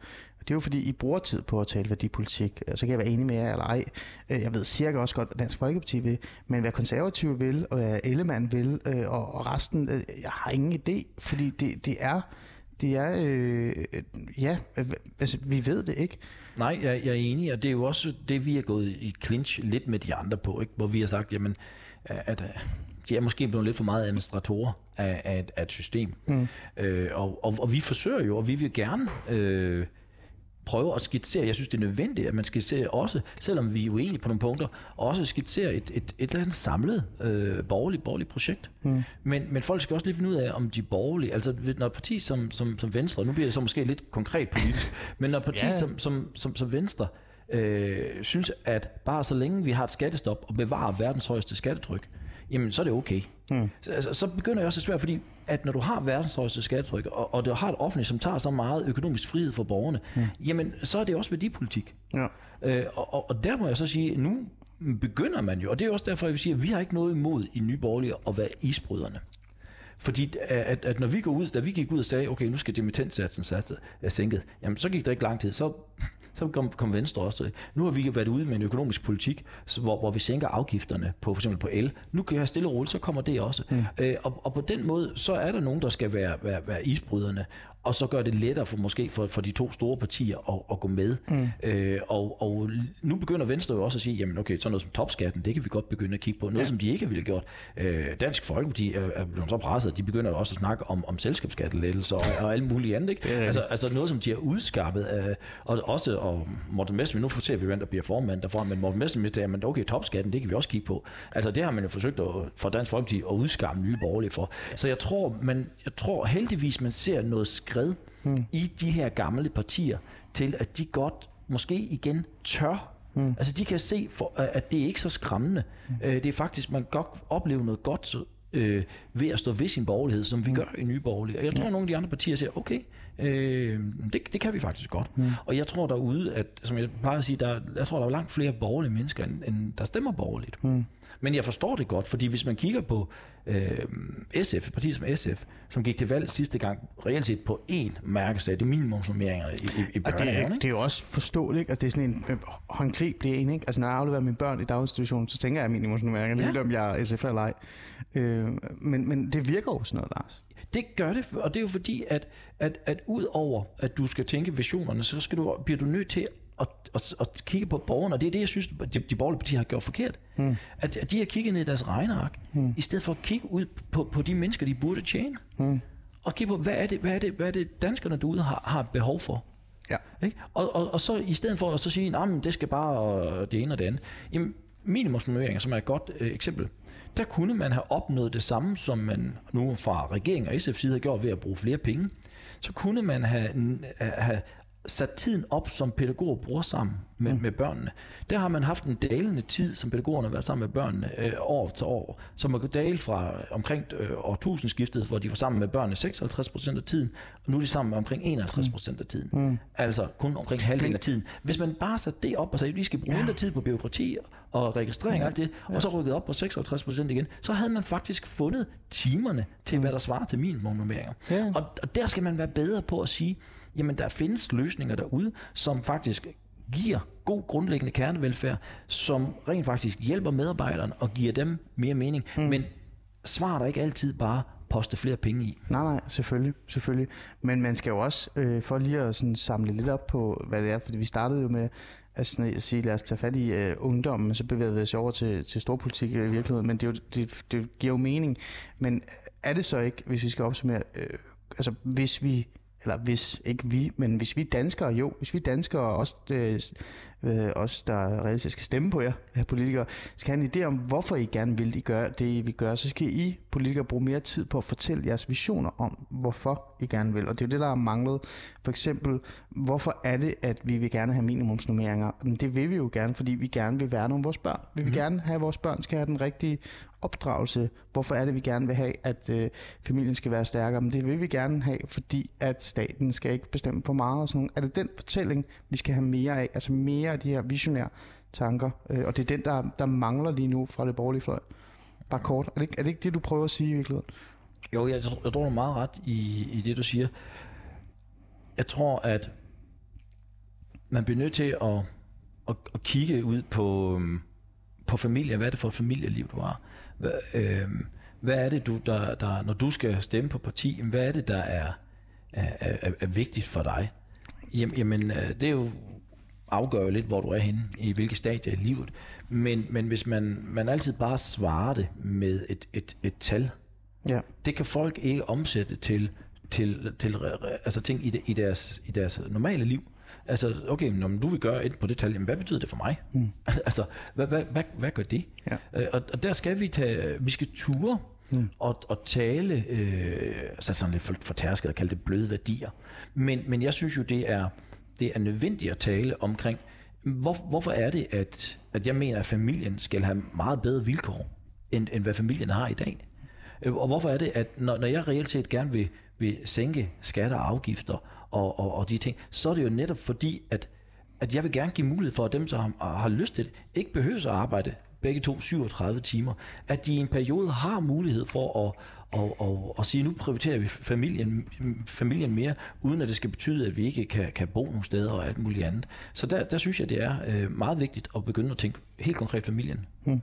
Det er jo fordi, I bruger tid på at tale værdipolitik. Så kan jeg være enig med jer eller ej. Øh, jeg ved cirka også godt, hvad Dansk Folkeparti vil. Men hvad konservative vil, og hvad Ellemann vil, øh, og resten, øh, jeg har ingen idé. Fordi det, det er, det er øh, ja, altså, vi ved det ikke. Nej, jeg, jeg er enig, og det er jo også det, vi er gået i clinch lidt med de andre på, ikke? hvor vi har sagt, jamen, at de er måske blevet lidt for meget administratorer af, af, et, af et system. Mm. Øh, og, og, og vi forsøger jo, og vi vil gerne øh, prøve at skitsere, jeg synes det er nødvendigt, at man skitserer også, selvom vi er uenige på nogle punkter, også skitsere et, et, et eller andet samlet øh, borgerligt, borgerligt projekt. Mm. Men, men folk skal også lige finde ud af, om de borgerlige, altså når et parti som, som, som Venstre, nu bliver det så måske lidt konkret politisk, men når et parti yeah. som, som, som, som Venstre øh, synes, at bare så længe vi har et skattestop og bevarer verdens højeste skattetryk, jamen så er det okay. Mm. Så, altså, så begynder jeg også at svære, fordi at når du har verdens højeste skattetryk, og, og du har et offentligt, som tager så meget økonomisk frihed for borgerne, mm. jamen så er det også værdipolitik. Ja. Øh, og, og der må jeg så sige, nu begynder man jo, og det er også derfor, jeg vil sige, at vi har ikke noget imod i Nye Borgerlige at være isbryderne. Fordi at, at når vi går ud, da vi gik ud og sagde, okay, nu skal dimittentsatsen sænket, jamen så gik der ikke lang tid, så så kom, kom Venstre også. Nu har vi været ude med en økonomisk politik, hvor, hvor vi sænker afgifterne på for eksempel på el. Nu kan jeg stille og roligt, så kommer det også. Mm. Øh, og, og på den måde, så er der nogen, der skal være, være, være isbryderne og så gør det lettere for måske for, for de to store partier at, at gå med. Mm. Øh, og, og nu begynder Venstre jo også at sige, jamen okay, sådan noget som topskatten, det kan vi godt begynde at kigge på. Noget, ja. som de ikke ville gjort. Øh, Dansk Folkeparti er, er blevet så presset, de begynder også at snakke om, om selskabsskattelettelser og, og alt muligt andet. Ikke? Altså, altså noget, som de har udskaffet. Øh, og også, og Morten Messerschmidt, nu ser vi, hvem der bliver formand derfra, men Morten Messerschmidt siger, men okay, topskatten, det kan vi også kigge på. Altså det har man jo forsøgt at, for Dansk Folkeparti at udskamme nye borgerlige for. Så jeg tror, man, jeg tror heldigvis, man ser noget skred mm. i de her gamle partier, til at de godt måske igen tør Mm. Altså de kan se, for, at det er ikke så skræmmende. Mm. Øh, det er faktisk, man kan godt opleve noget godt øh, ved at stå ved sin borgerlighed, som vi mm. gør i Nye Borgerlige. Og jeg tror, at nogle af de andre partier siger, okay, Øh, det, det kan vi faktisk godt. Mm. Og jeg tror derude, at, som jeg plejer at sige, der, jeg tror, der er langt flere borgerlige mennesker, end, end der stemmer borgerligt. Mm. Men jeg forstår det godt, fordi hvis man kigger på øh, SF, et parti som SF, som gik til valg sidste gang, reelt set på én mærkesag, det er minimumsnummeringerne i, i, i og det, er, det er jo også forståeligt, altså det er sådan en øh, håndgribelig en, ikke? Altså når jeg afleverer mine børn i daginstitutionen, så tænker jeg minimumsnummeringer, ja. lige om jeg er SF eller ej. Øh, men, men det virker jo sådan noget, Lars. Det gør det, og det er jo fordi, at, at, at ud over at du skal tænke visionerne, så skal du, bliver du nødt til at, at, at kigge på borgerne, og det er det, jeg synes, de, de borgerlige partier har gjort forkert. Hmm. At, at de har kigget ned i deres regneark, hmm. i stedet for at kigge ud på, på de mennesker, de burde tjene. Hmm. Og kigge på, hvad er det, hvad er det, hvad er det danskerne derude har, har behov for. Ja. Ikke? Og, og, og så i stedet for at så sige, at det skal bare det ene og det andet. Jamen, minimumsnormeringer, som er et godt øh, eksempel, der kunne man have opnået det samme, som man nu fra regeringen og SF side har gjort ved at bruge flere penge. Så kunne man have, have sat tiden op, som pædagoger bruger sammen med, mm. med børnene. Der har man haft en dalende tid, som pædagogerne har været sammen med børnene øh, år til år, som er dale fra omkring øh, årtusindskiftet, hvor de var sammen med børnene 56% af tiden, og nu er de sammen med omkring 51% af tiden. Mm. Altså kun omkring halvdelen af tiden. Hvis man bare satte det op og sagde, at vi skal bruge ja. mindre tid på byråkrati og registrering ja. og alt det, ja. og så rykket op på 56 igen, så havde man faktisk fundet timerne til, mm. hvad der svarer til minimumnummeringer. Ja. Og, og der skal man være bedre på at sige, jamen der findes løsninger derude, som faktisk giver god grundlæggende kernevelfærd, som rent faktisk hjælper medarbejderne og giver dem mere mening. Mm. Men svarer der ikke altid bare poste flere penge i. Nej, nej, selvfølgelig, selvfølgelig. Men man skal jo også, øh, for lige at sådan samle lidt op på, hvad det er, fordi vi startede jo med at, sådan at sige, lad os tage fat i øh, ungdommen, så bevæger vi os over til, til storpolitik i virkeligheden, men det, jo, det, det giver jo mening. Men er det så ikke, hvis vi skal opsummere, øh, altså hvis vi eller hvis ikke vi, men hvis vi danskere, jo, hvis vi danskere også øh, øh, os, der reelt skal stemme på jer, her politikere, skal have en idé om, hvorfor I gerne vil I gøre det, I vil gøre, så skal I politikere bruge mere tid på at fortælle jeres visioner om, hvorfor I gerne vil. Og det er jo det, der har manglet. For eksempel, hvorfor er det, at vi vil gerne have minimumsnummeringer? Men det vil vi jo gerne, fordi vi gerne vil værne om vores børn. Vi vil mm. gerne have, at vores børn skal have den rigtige opdragelse. Hvorfor er det, vi gerne vil have, at øh, familien skal være stærkere? Men det vil vi gerne have, fordi at staten skal ikke bestemme for meget. Og sådan. Er det den fortælling, vi skal have mere af? Altså mere af de her visionære tanker. Øh, og det er den, der, der mangler lige nu fra det borgerlige fløj. Bare kort. Er det, ikke, er det ikke det, du prøver at sige i virkeligheden? Jo, jeg, jeg tror, du er meget ret i, i det, du siger. Jeg tror, at man bliver nødt til at, at, at kigge ud på, øhm, på familie. Hvad er det for et familieliv, du har? Hvad, øh, hvad er det, du, der, der, når du skal stemme på parti, hvad er det, der er, er, er, er vigtigt for dig? Jamen, jamen, øh, det er jo afgør jo lidt, hvor du er henne, i hvilket stadie i livet. Men, men hvis man, man altid bare svarer det med et, et, et tal, ja. det kan folk ikke omsætte til, til, til altså ting i, de, i, deres, i deres normale liv. Altså, okay, når du vil gøre et på det tal, jamen, hvad betyder det for mig? Mm. altså, hvad, hvad, hvad, hvad gør det? Ja. Øh, og, og der skal vi tage, vi skal ture mm. og, og tale, øh, altså sådan lidt fortærsket at kalde det bløde værdier. Men, men jeg synes jo, det er, det er nødvendigt at tale omkring, hvor, hvorfor er det, at, at jeg mener, at familien skal have meget bedre vilkår, end, end hvad familien har i dag? Øh, og hvorfor er det, at når, når jeg reelt set gerne vil, vil sænke skatter og afgifter og, og, og de ting, så er det jo netop fordi, at, at jeg vil gerne give mulighed for, at dem, som har, har lyst til det, ikke behøver at arbejde begge to 37 timer, at de i en periode har mulighed for at, og, og, og sige, nu prioriterer vi familien, familien mere, uden at det skal betyde, at vi ikke kan, kan bo nogle steder og alt muligt andet. Så der, der synes jeg, det er øh, meget vigtigt at begynde at tænke helt konkret familien. Hmm.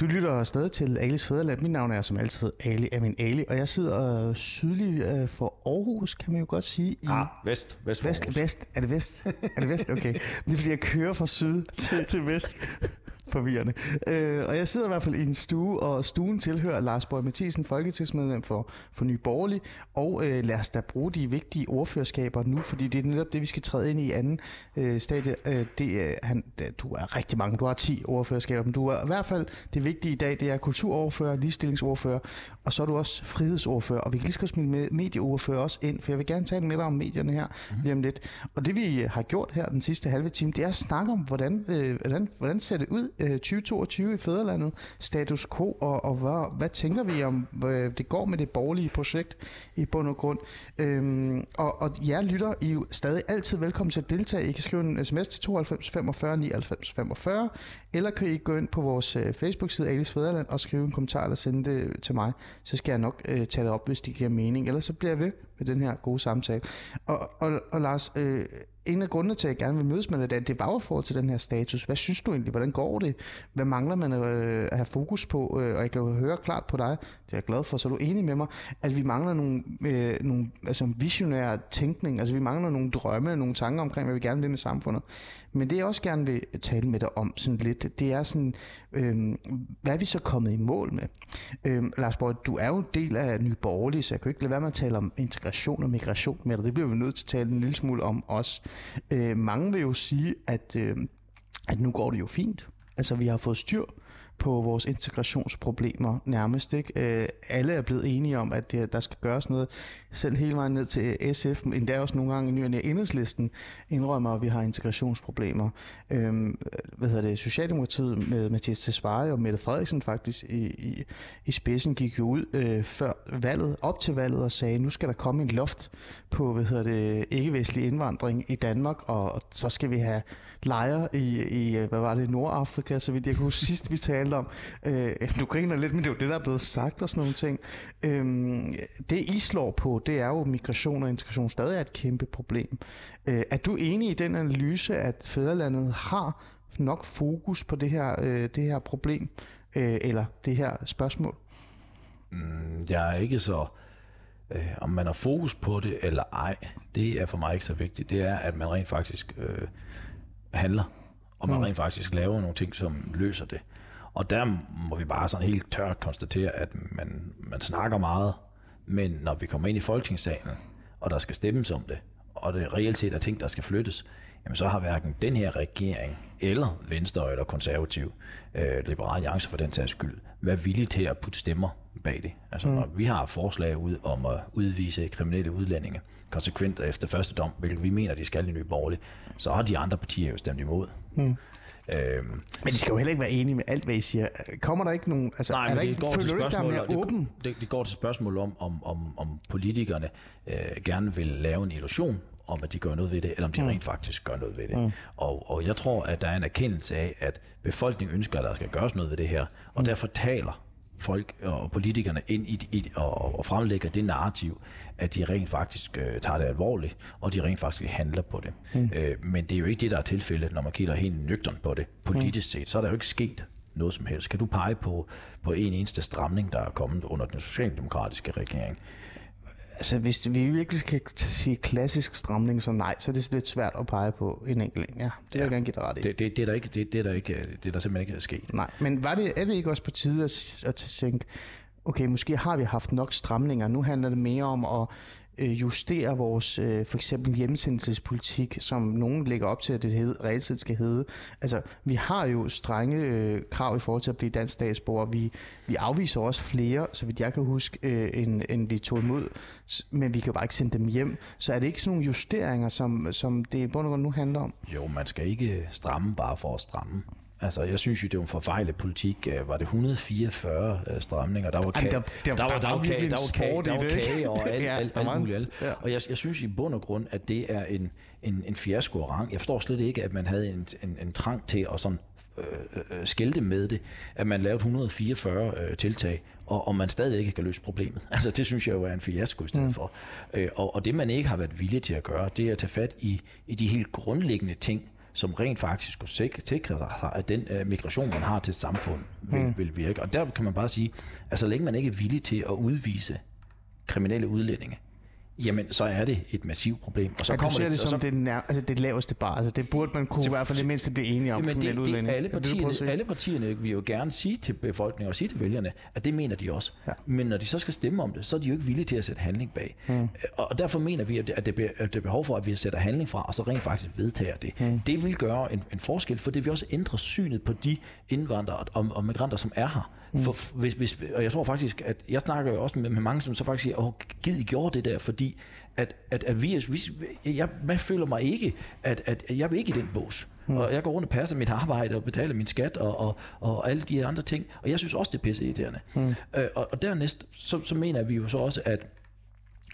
Du lytter stadig til Alis Fæderland. Mit navn er som altid Ali Amin Ali, og jeg sidder sydlig øh, for Aarhus, kan man jo godt sige. I ah, vest. Vest, vest, vest. Er det vest? Er det vest? Okay. Det er fordi, jeg kører fra syd til, til vest forvirrende. Øh, og jeg sidder i hvert fald i en stue, og stuen tilhører Lars Borg Mathisen, folketingsmedlem for, for Nye Borgerlige. Og øh, lad os da bruge de vigtige ordførerskaber nu, fordi det er netop det, vi skal træde ind i anden øh, stadie. Øh, det, øh, han, du er rigtig mange, du har 10 ordførerskaber, men du er i hvert fald det vigtige i dag, det er kulturordfører, ligestillingsordfører, og så er du også frihedsordfører. Og vi kan lige skal smide medieordfører også ind, for jeg vil gerne tale med dig om medierne her mm-hmm. lige om lidt. Og det vi har gjort her den sidste halve time, det er at snakke om, hvordan, øh, hvordan, hvordan ser det ud øh, 2022 i Fæderlandet, status quo, og, og hvad, hvad tænker vi om, hvad det går med det borgerlige projekt i bund og grund. Øhm, og, og jer lytter, I er jo stadig altid velkommen til at deltage. I kan skrive en sms til 92 45 99 45, eller kan I gå ind på vores øh, Facebook-side Alice Fæderland og skrive en kommentar eller sende det til mig. Så skal jeg nok øh, tage det op, hvis det giver mening. Ellers så bliver jeg ved med den her gode samtale. Og, og, og Lars, øh, en af grundene til, at jeg gerne vil mødes med dig, det var jo forhold til den her status. Hvad synes du egentlig? Hvordan går det? Hvad mangler man øh, at have fokus på? Øh, og jeg kan jo høre klart på dig, det er jeg glad for, så er du enig med mig, at vi mangler nogle, øh, nogle altså visionære tænkning. Altså vi mangler nogle drømme, nogle tanker omkring, hvad vi gerne vil med samfundet. Men det jeg også gerne vil tale med dig om sådan lidt, det er sådan, øh, hvad er vi så kommet i mål med? Øh, Lars Borg, du er jo en del af Nye Borgerlige, så jeg kan ikke lade være med at tale om integration og migration med dig. Det bliver vi nødt til at tale en lille smule om også. Øh, mange vil jo sige, at, øh, at nu går det jo fint. Altså vi har fået styr på vores integrationsproblemer nærmest. Ikke? Øh, alle er blevet enige om, at det, der skal gøres noget. Selv hele vejen ned til SF, endda også nogle gange i nyerne enhedslisten, indrømmer, at vi har integrationsproblemer. Øh, hvad hedder det? Socialdemokratiet med Mathias Tesfaye og Mette Frederiksen faktisk i, i, i spidsen gik jo ud øh, før valget, op til valget og sagde, nu skal der komme en loft på, hvad hedder det, ikke-vestlig indvandring i Danmark, og, så skal vi have lejre i, i, hvad var det, Nordafrika, så vidt jeg kunne sidst, vi talte om. Øh, du griner lidt, men det er jo det, der er blevet sagt og sådan nogle ting. Øh, det I slår på, det er jo migration og integration stadig er et kæmpe problem. Øh, er du enig i den analyse, at fædrelandet har nok fokus på det her, øh, det her problem, øh, eller det her spørgsmål? Mm, jeg er ikke så... Øh, om man har fokus på det eller ej, det er for mig ikke så vigtigt. Det er, at man rent faktisk øh, handler, og man mm. rent faktisk laver nogle ting, som løser det. Og der må vi bare sådan helt tørt konstatere, at man, man snakker meget, men når vi kommer ind i folketingssalen, og der skal stemmes om det, og det reelt set er ting, der skal flyttes, jamen så har hverken den her regering, eller Venstre eller Konservativ, øh, Liberale Alliance for den tages skyld, været villige til at putte stemmer bag det. Altså mm. når vi har forslag ud om at udvise kriminelle udlændinge konsekvent efter første dom, hvilket vi mener, de skal i Nye Borgerlige, så har de andre partier jo stemt imod. Mm. Øhm, men de skal jo heller ikke være enige med alt, hvad I siger. Kommer der ikke nogen... Altså, nej, er der det ikke, går til spørgsmål, mere åben? Det, det, det går til spørgsmål om, om, om, om politikerne øh, gerne vil lave en illusion om, at de gør noget ved det, eller om de mm. rent faktisk gør noget ved det. Mm. Og, og jeg tror, at der er en erkendelse af, at befolkningen ønsker, at der skal gøres noget ved det her, og mm. derfor taler folk og politikerne ind i, i og, og fremlægger det narrativ, at de rent faktisk øh, tager det alvorligt, og de rent faktisk handler på det. Mm. Øh, men det er jo ikke det, der er tilfældet, når man kigger helt nøgtern på det. Politisk set, så er der jo ikke sket noget som helst. Kan du pege på, på en eneste stramning, der er kommet under den socialdemokratiske regering? Altså, hvis vi virkelig skal sige klassisk stramning, så nej, så er det lidt svært at pege på en enkelt. Ja, det vil ja. jeg gerne give dig ret i. Det, det, det, er der ikke, det, det, er der ikke, det er der simpelthen ikke sket. Nej, men var det, er det ikke også på tide at, at tænke, okay, måske har vi haft nok stramninger. Nu handler det mere om at øh, justere vores øh, for eksempel hjemsendelsespolitik, som nogen lægger op til, at det hed, reelt set skal hedde. Altså, vi har jo strenge øh, krav i forhold til at blive dansk statsborger. Vi, vi afviser også flere, så vidt jeg kan huske, øh, end, end vi tog imod, men vi kan bare ikke sende dem hjem. Så er det ikke sådan nogle justeringer, som, som det i bund og grund nu handler om? Jo, man skal ikke stramme bare for at stramme. Altså, jeg synes jo, det var en forfejlet politik. Var det 144 øh, stramninger? Der var kage, der, der, der, var, der, var kage, der var kage, der var kage og alt, ja, alt, alt muligt alt. Ja. Og jeg, jeg synes i bund og grund, at det er en, en, en fiasko rang. Jeg forstår slet ikke, at man havde en, en, en trang til at sådan øh, øh, skilte med det, at man lavede 144 øh, tiltag, og, og man stadig ikke kan løse problemet. Altså det synes jeg jo er en fiasko i stedet mm. for. Øh, og, og det man ikke har været villig til at gøre, det er at tage fat i, i de helt grundlæggende ting, som rent faktisk skulle sikre, sig, at den uh, migration, man har til et samfund, vil, mm. vil virke. Og der kan man bare sige, at så længe man ikke er villig til at udvise kriminelle udlændinge, jamen så er det et massivt problem. Og så ja, kommer du ser det, det som så, det, nær, altså det laveste bar. Altså det burde man kunne i hvert fald det mindste blive enige om. Jamen det, det, alle, partierne, alle partierne vil jo gerne sige til befolkningen og sige til vælgerne, at det mener de også. Ja. Men når de så skal stemme om det, så er de jo ikke villige til at sætte handling bag. Hmm. Og derfor mener vi, at det, at det er behov for, at vi sætter handling fra, og så rent faktisk vedtager det. Hmm. Det vil gøre en, en forskel, for det vil også ændre synet på de indvandrere og, og migranter, som er her. Hmm. For, hvis, hvis, og jeg tror faktisk, at jeg snakker jo også med, med mange, som så faktisk siger, åh, gid I gjorde det der, fordi fordi, at, at, at vi, vi, jeg, jeg føler mig ikke, at, at jeg vil ikke i den bås. Mm. Og jeg går rundt og passer mit arbejde og betaler min skat og, og, og alle de andre ting. Og jeg synes også, det er pisse irriterende. Mm. Øh, og, og dernæst, så, så mener vi jo så også, at,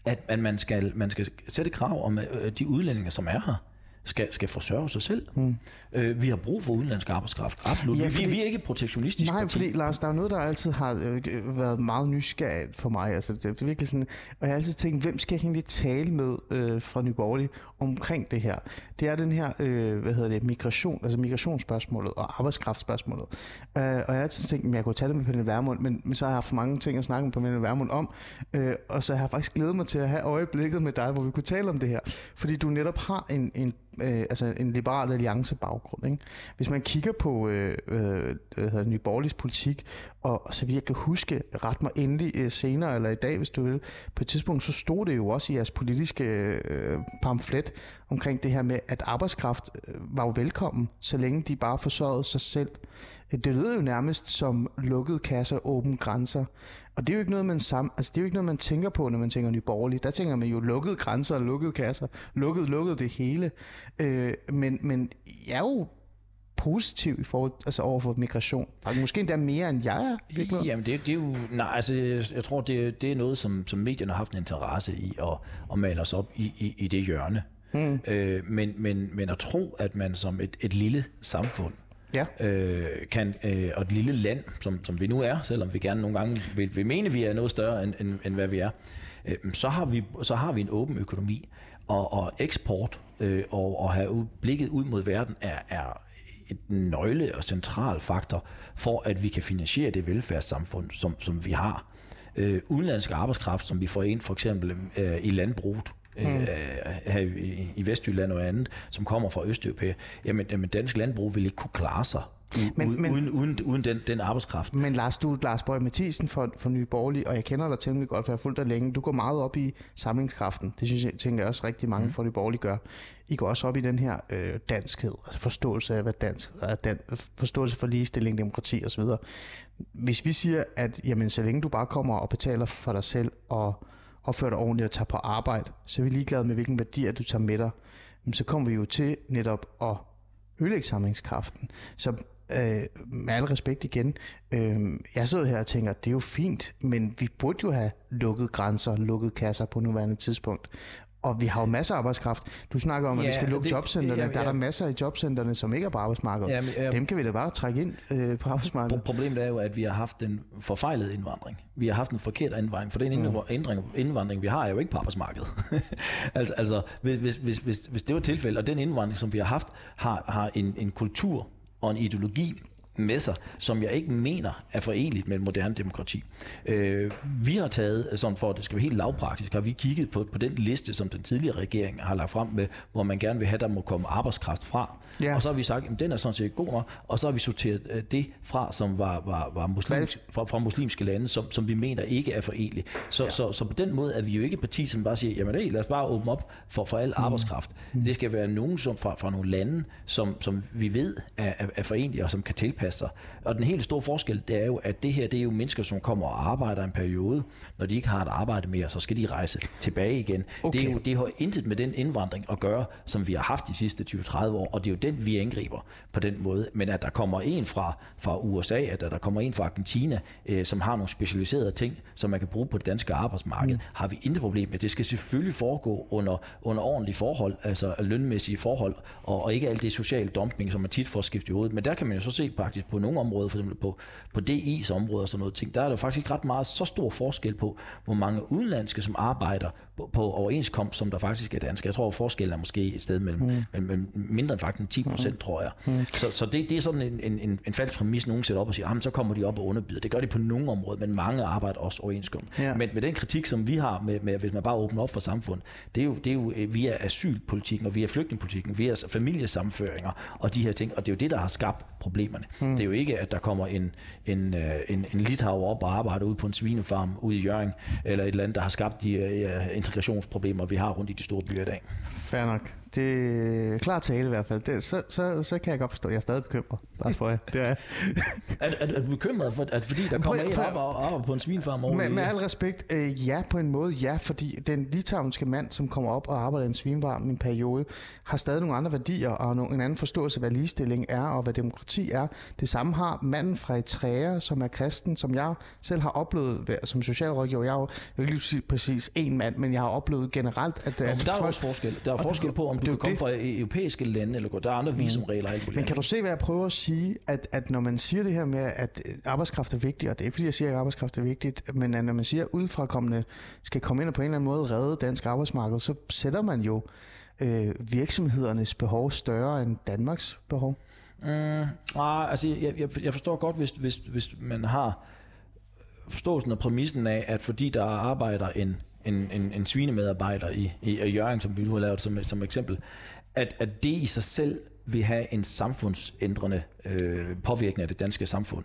at, at man, skal, man skal sætte krav om øh, de udlændinge, som er her skal, skal forsørge sig selv. Mm. Øh, vi har brug for udenlandsk arbejdskraft. Absolut. Ja, fordi, vi, vi er ikke protektionistiske Nej, parti. fordi Lars, der er noget, der altid har øh, været meget nysgerrigt for mig. Altså, det er virkelig sådan, og jeg har altid tænkt, hvem skal jeg egentlig tale med øh, fra Nyborgerlig omkring det her? Det er den her, øh, hvad hedder det, migration, altså migrationsspørgsmålet og arbejdskraftspørgsmålet. Øh, og jeg har altid tænkt, at jeg kunne tale med Pernille Vermund, men, men så har jeg haft for mange ting at snakke med Pernille Vermund om, øh, og så har jeg faktisk glædet mig til at have øjeblikket med dig, hvor vi kunne tale om det her. Fordi du netop har en, en øh, altså en liberal alliance baggrund. Ikke? Hvis man kigger på øh, øh, Nye Borgerliges politik, og, og så vidt jeg kan huske, ret mig endelig øh, senere, eller i dag, hvis du vil, på et tidspunkt, så stod det jo også i jeres politiske øh, pamflet omkring det her med, at arbejdskraft øh, var jo velkommen, så længe de bare forsørgede sig selv. Det lyder jo nærmest som lukkede kasser, åbne grænser. Og det er jo ikke noget, man, sam, altså det er jo ikke noget, man tænker på, når man tænker Nye Borgerlige. Der tænker man jo lukkede grænser og lukkede kasser. Lukket, lukket det hele. Øh, men, men jeg er jo positiv i forhold, altså over for migration. Måske endda mere, end jeg er. Virkelig. Jamen, det, det er jo... Nej, altså, jeg tror, det, det er noget, som, som medierne har haft en interesse i at, at male os op i, i, i det hjørne. Hmm. Øh, men, men, men at tro, at man som et, et lille samfund ja. øh, kan, øh, og et lille land, som, som vi nu er, selvom vi gerne nogle gange vil, vil mene, at vi er noget større, end, end, end hvad vi er, øh, så, har vi, så har vi en åben økonomi, og, og eksport øh, og, og have blikket ud mod verden er, er et nøgle og central faktor for, at vi kan finansiere det velfærdssamfund, som, som vi har. Øh, udenlandsk arbejdskraft, som vi får ind for eksempel øh, i landbruget, mm. øh, her i, i Vestjylland og andet, som kommer fra Østeuropa, jamen, jamen dansk landbrug vil ikke kunne klare sig men, men, uden, uden, uden den, den arbejdskraft. Men Lars, du er Lars Bøge Mathisen for, for Nye Borgerlige, og jeg kender dig temmelig godt, for jeg har fulgt dig længe. Du går meget op i samlingskraften. Det synes jeg, tænker jeg også rigtig mange mm. for Nye Borgerlige gør. I går også op i den her øh, danskhed, altså forståelse af, hvad dansk er, dan, forståelse for ligestilling, demokrati osv. Hvis vi siger, at jamen, så længe du bare kommer og betaler for dig selv og opfører dig ordentligt og tager på arbejde, så er vi ligeglade med, hvilken værdi du tager med dig. så kommer vi jo til netop at ødelægge samlingskraften. Så øh, med al respekt igen, øh, jeg sidder her og tænker, det er jo fint, men vi burde jo have lukket grænser, lukket kasser på nuværende tidspunkt. Og vi har jo masser af arbejdskraft. Du snakker om, at ja, vi skal lukke det, jobcentrene. Ja, ja. Der er der masser af jobcentrene, som ikke er på arbejdsmarkedet. Ja, men, ja. Dem kan vi da bare trække ind øh, på arbejdsmarkedet. Problemet er jo, at vi har haft en forfejlet indvandring. Vi har haft en forkert indvandring, for den indvandring, indvandring vi har, er jo ikke på arbejdsmarkedet. altså, altså hvis, hvis, hvis, hvis det var tilfældet, og den indvandring, som vi har haft, har, har en, en kultur og en ideologi, med sig, som jeg ikke mener er forenligt med et moderne demokrati. Øh, vi har taget, sådan for at det skal være helt lavpraktisk, har vi kigget på, på den liste, som den tidligere regering har lagt frem med, hvor man gerne vil have, der må komme arbejdskraft fra. Ja. Og så har vi sagt, at den er sådan set god nok, og så har vi sorteret øh, det fra, som var, var, var muslims, fra, fra muslimske lande, som, som vi mener ikke er forenligt. Så, ja. så, så på den måde er vi jo ikke et parti, som bare siger, jamen hey, lad os bare åbne op for, for al mm. arbejdskraft. Mm. Det skal være nogen som fra, fra nogle lande, som, som vi ved er, er, er forenlige, og som kan tilpasse sig. Og den helt store forskel, det er jo, at det her, det er jo mennesker, som kommer og arbejder en periode. Når de ikke har et arbejde mere, så skal de rejse tilbage igen. Okay. Det, er jo, det har intet med den indvandring at gøre, som vi har haft de sidste 20-30 år, og det er jo den, vi angriber på den måde. Men at der kommer en fra, fra USA, at der kommer en fra Argentina, øh, som har nogle specialiserede ting, som man kan bruge på det danske arbejdsmarked, mm. har vi intet problem med. Det skal selvfølgelig foregå under, under ordentlige forhold, altså lønmæssige forhold, og, og ikke alt det social dumping, som man tit får skiftet i hovedet. Men der kan man jo så se faktisk på nogle områder, for eksempel på, på DI's område og sådan noget ting, der er der faktisk ikke ret meget så stor forskel på, hvor mange udenlandske, som arbejder på, på overenskomst, som der faktisk er danske. Jeg tror, forskellen er måske et sted mellem, mm. mellem mindre end faktisk 10 procent, mm. tror jeg. Mm. Så, så det, det er sådan en, en, en, en falsk præmis, nogen sætter op og siger, jamen så kommer de op og underbyder. Det gør de på nogle områder, men mange arbejder også overenskomst. Ja. Men med den kritik, som vi har, med, med, hvis man bare åbner op for samfund, det er jo, det er jo øh, via asylpolitikken, og via flygtningepolitikken, via familiesamføringer og de her ting, og det er jo det, der har skabt problemerne. Mm. Mm. Det er jo ikke, at der kommer en, en, øh, en, en litauer op og arbejder ude på en svinefarm ude i Jøring, eller et eller andet, der har skabt de uh, integrationsproblemer, vi har rundt i de store byer i dag. Fair nok. det er klar tale i hvert fald. Det, så, så, så kan jeg godt forstå, at jeg er stadig bekymret. Lars Bøje. Det er. Er, er, er du bekymret, for, at fordi der kommer en op og arbejder på en svinfarm over Med, med al respekt, øh, ja på en måde, ja, fordi den litauiske mand, som kommer op og arbejder i en svinvarm i en periode, har stadig nogle andre værdier og nogle, en anden forståelse af, hvad ligestilling er og hvad demokrati er. Det samme har manden fra Eritrea, som er kristen, som jeg selv har oplevet som socialrådgiver. Jeg er jo ikke lige præcis en mand, men jeg har oplevet generelt, at, Nå, at der er folk- også forskel. Der er forskel på, om det er du jo kan komme det. fra europæiske lande, eller der er andre visumregler. og alt muligt Men kan du se, hvad jeg prøver at sige? At, at når man siger det her med, at øh, arbejdskraft er vigtigt, og det er fordi, jeg siger, at arbejdskraft er vigtigt, men at når man siger, at udefrakommende skal komme ind og på en eller anden måde redde dansk arbejdsmarked, så sætter man jo øh, virksomhedernes behov større end Danmarks behov. Mm, nej, altså jeg, jeg, jeg forstår godt, hvis, hvis, hvis man har forståelsen og præmissen af, at fordi der arbejder en, en, en, en svinemedarbejder i, i, i Jørgen, som vi nu har lavet som, som eksempel, at, at det i sig selv vil have en samfundsændrende øh, påvirkning af det danske samfund.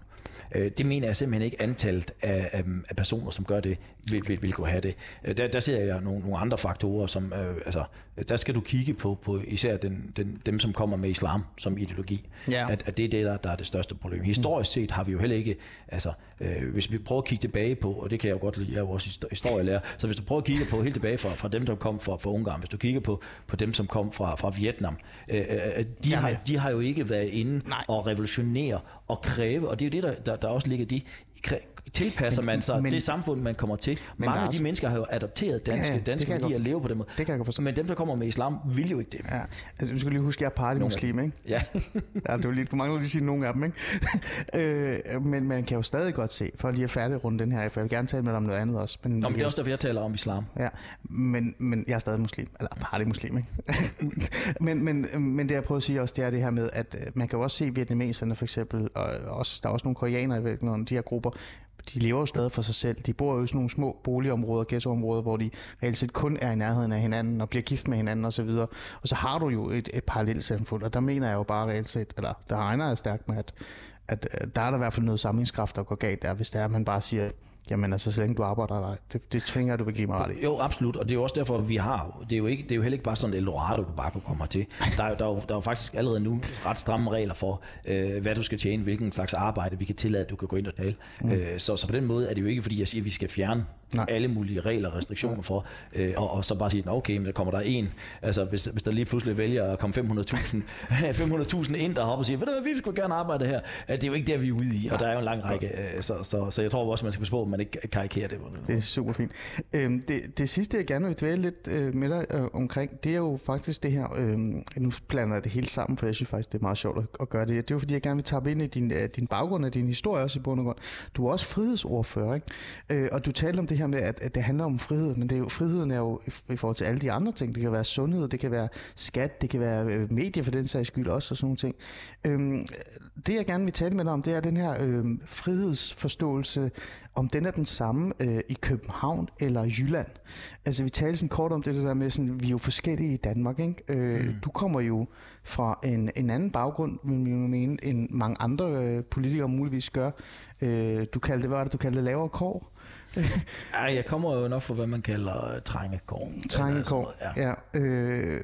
Øh, det mener jeg simpelthen ikke antallet af, af, af personer, som gør det, vil, vil, vil kunne have det. Øh, der, der ser jeg nogle, nogle andre faktorer, som øh, altså, der skal du kigge på, på især den, den, dem, som kommer med islam som ideologi. Ja. At, at det er det, der, der er det største problem. Historisk set har vi jo heller ikke, altså øh, hvis vi prøver at kigge tilbage på, og det kan jeg jo godt lide, jeg er jo også histo- historielærer, så hvis du prøver at kigge på helt tilbage fra, fra dem, der kom fra, fra Ungarn, hvis du kigger på, på dem, som kom fra, fra Vietnam, øh, øh, de, Jamen. har, de har jo ikke været inde Nej. og revolutionere og kræve, og det er jo det, der, der, der også ligger i, tilpasser man sig men- men, det samfund, man kommer til. Mange af Lars- de mennesker har jo adopteret danske, Ja, ja, danske værdier og lever på den måde. Det kan jeg godt forstå. Men dem, der kommer med islam, vil jo ikke det. Ja, altså, vi skal lige huske, at jeg er partymuslim, ikke? Ja. Ja, det er jo lidt for mange, der siger nogle af dem, ikke? øh, men man kan jo stadig godt se, for lige at færdig rundt den her, for jeg vil gerne tale med dig om noget andet også. Men, Nå, men det er også derfor, jeg taler om islam. Ja, men, men jeg er stadig muslim, eller partymuslim, ikke? men, men, men det jeg prøver at sige også, det er det her med, at øh, man kan jo også se vietnameserne for eksempel, og også, der er også nogle koreanere i virkeligheden, de her grupper, de lever jo stadig for sig selv. De bor jo i sådan nogle små boligområder, ghettoområder, hvor de reelt set kun er i nærheden af hinanden og bliver gift med hinanden osv. Og, og så har du jo et, et parallelt samfund, og der mener jeg jo bare reelt set, eller der regner jeg stærkt med, at, at der er der i hvert fald noget samlingskraft, der går galt der, hvis det er, at man bare siger, jamen altså, så længe du arbejder der, det, det tænker jeg, du vil give mig ret i. Jo, absolut, og det er jo også derfor, vi har, det er jo, ikke, det er jo heller ikke bare sådan et Eldorado, du bare kunne komme til. Der er, jo- der, er jo, der er jo faktisk allerede nu ret stramme regler for, øh, hvad du skal tjene, hvilken slags arbejde vi kan tillade, at du kan gå ind og tale. Mm. Øh, så, så på den måde er det jo ikke, fordi jeg siger, at vi skal fjerne Nej. Alle mulige regler og restriktioner for, øh, og, og så bare sige, "Nå, okay, men der kommer der en, altså hvis, hvis der lige pludselig vælger at komme 500.000 500.000 ind, der hopper og siger, ved du hvad, vi skulle gerne arbejde her, at det er jo ikke der, vi er ude i, og der er jo en lang række, øh, så, så, så jeg tror også, man skal passe på, at man ikke karikerer det. Det er super fint. Øhm, det, det sidste, jeg gerne vil dvæle lidt øh, med dig øh, omkring, det er jo faktisk det her, øh, nu blander jeg det hele sammen, for jeg synes faktisk, det er meget sjovt at, at gøre det. Det er jo fordi, jeg gerne vil tappe ind i din, øh, din baggrund og din historie også i bund og grund. Du er også frihedsordfører, ikke? Øh, og du talte om det her med, at, at det handler om frihed, men det er jo, friheden er jo i, forhold til alle de andre ting. Det kan være sundhed, det kan være skat, det kan være øh, medier for den sags skyld også, og sådan nogle ting. Øhm, det, jeg gerne vil tale med dig om, det er den her øhm, frihedsforståelse, om den er den samme øh, i København eller Jylland. Altså vi talte sådan kort om det, det der med, sådan, vi er jo forskellige i Danmark. Ikke? Øh, mm. Du kommer jo fra en, en anden baggrund, vil jeg mene, end mange andre øh, politikere muligvis gør. Øh, du kaldte, hvad var det, du kaldte lavere kår? Ej, jeg kommer jo nok fra, hvad man kalder uh, trængekår. Trængekår, Ja. ja. Øh,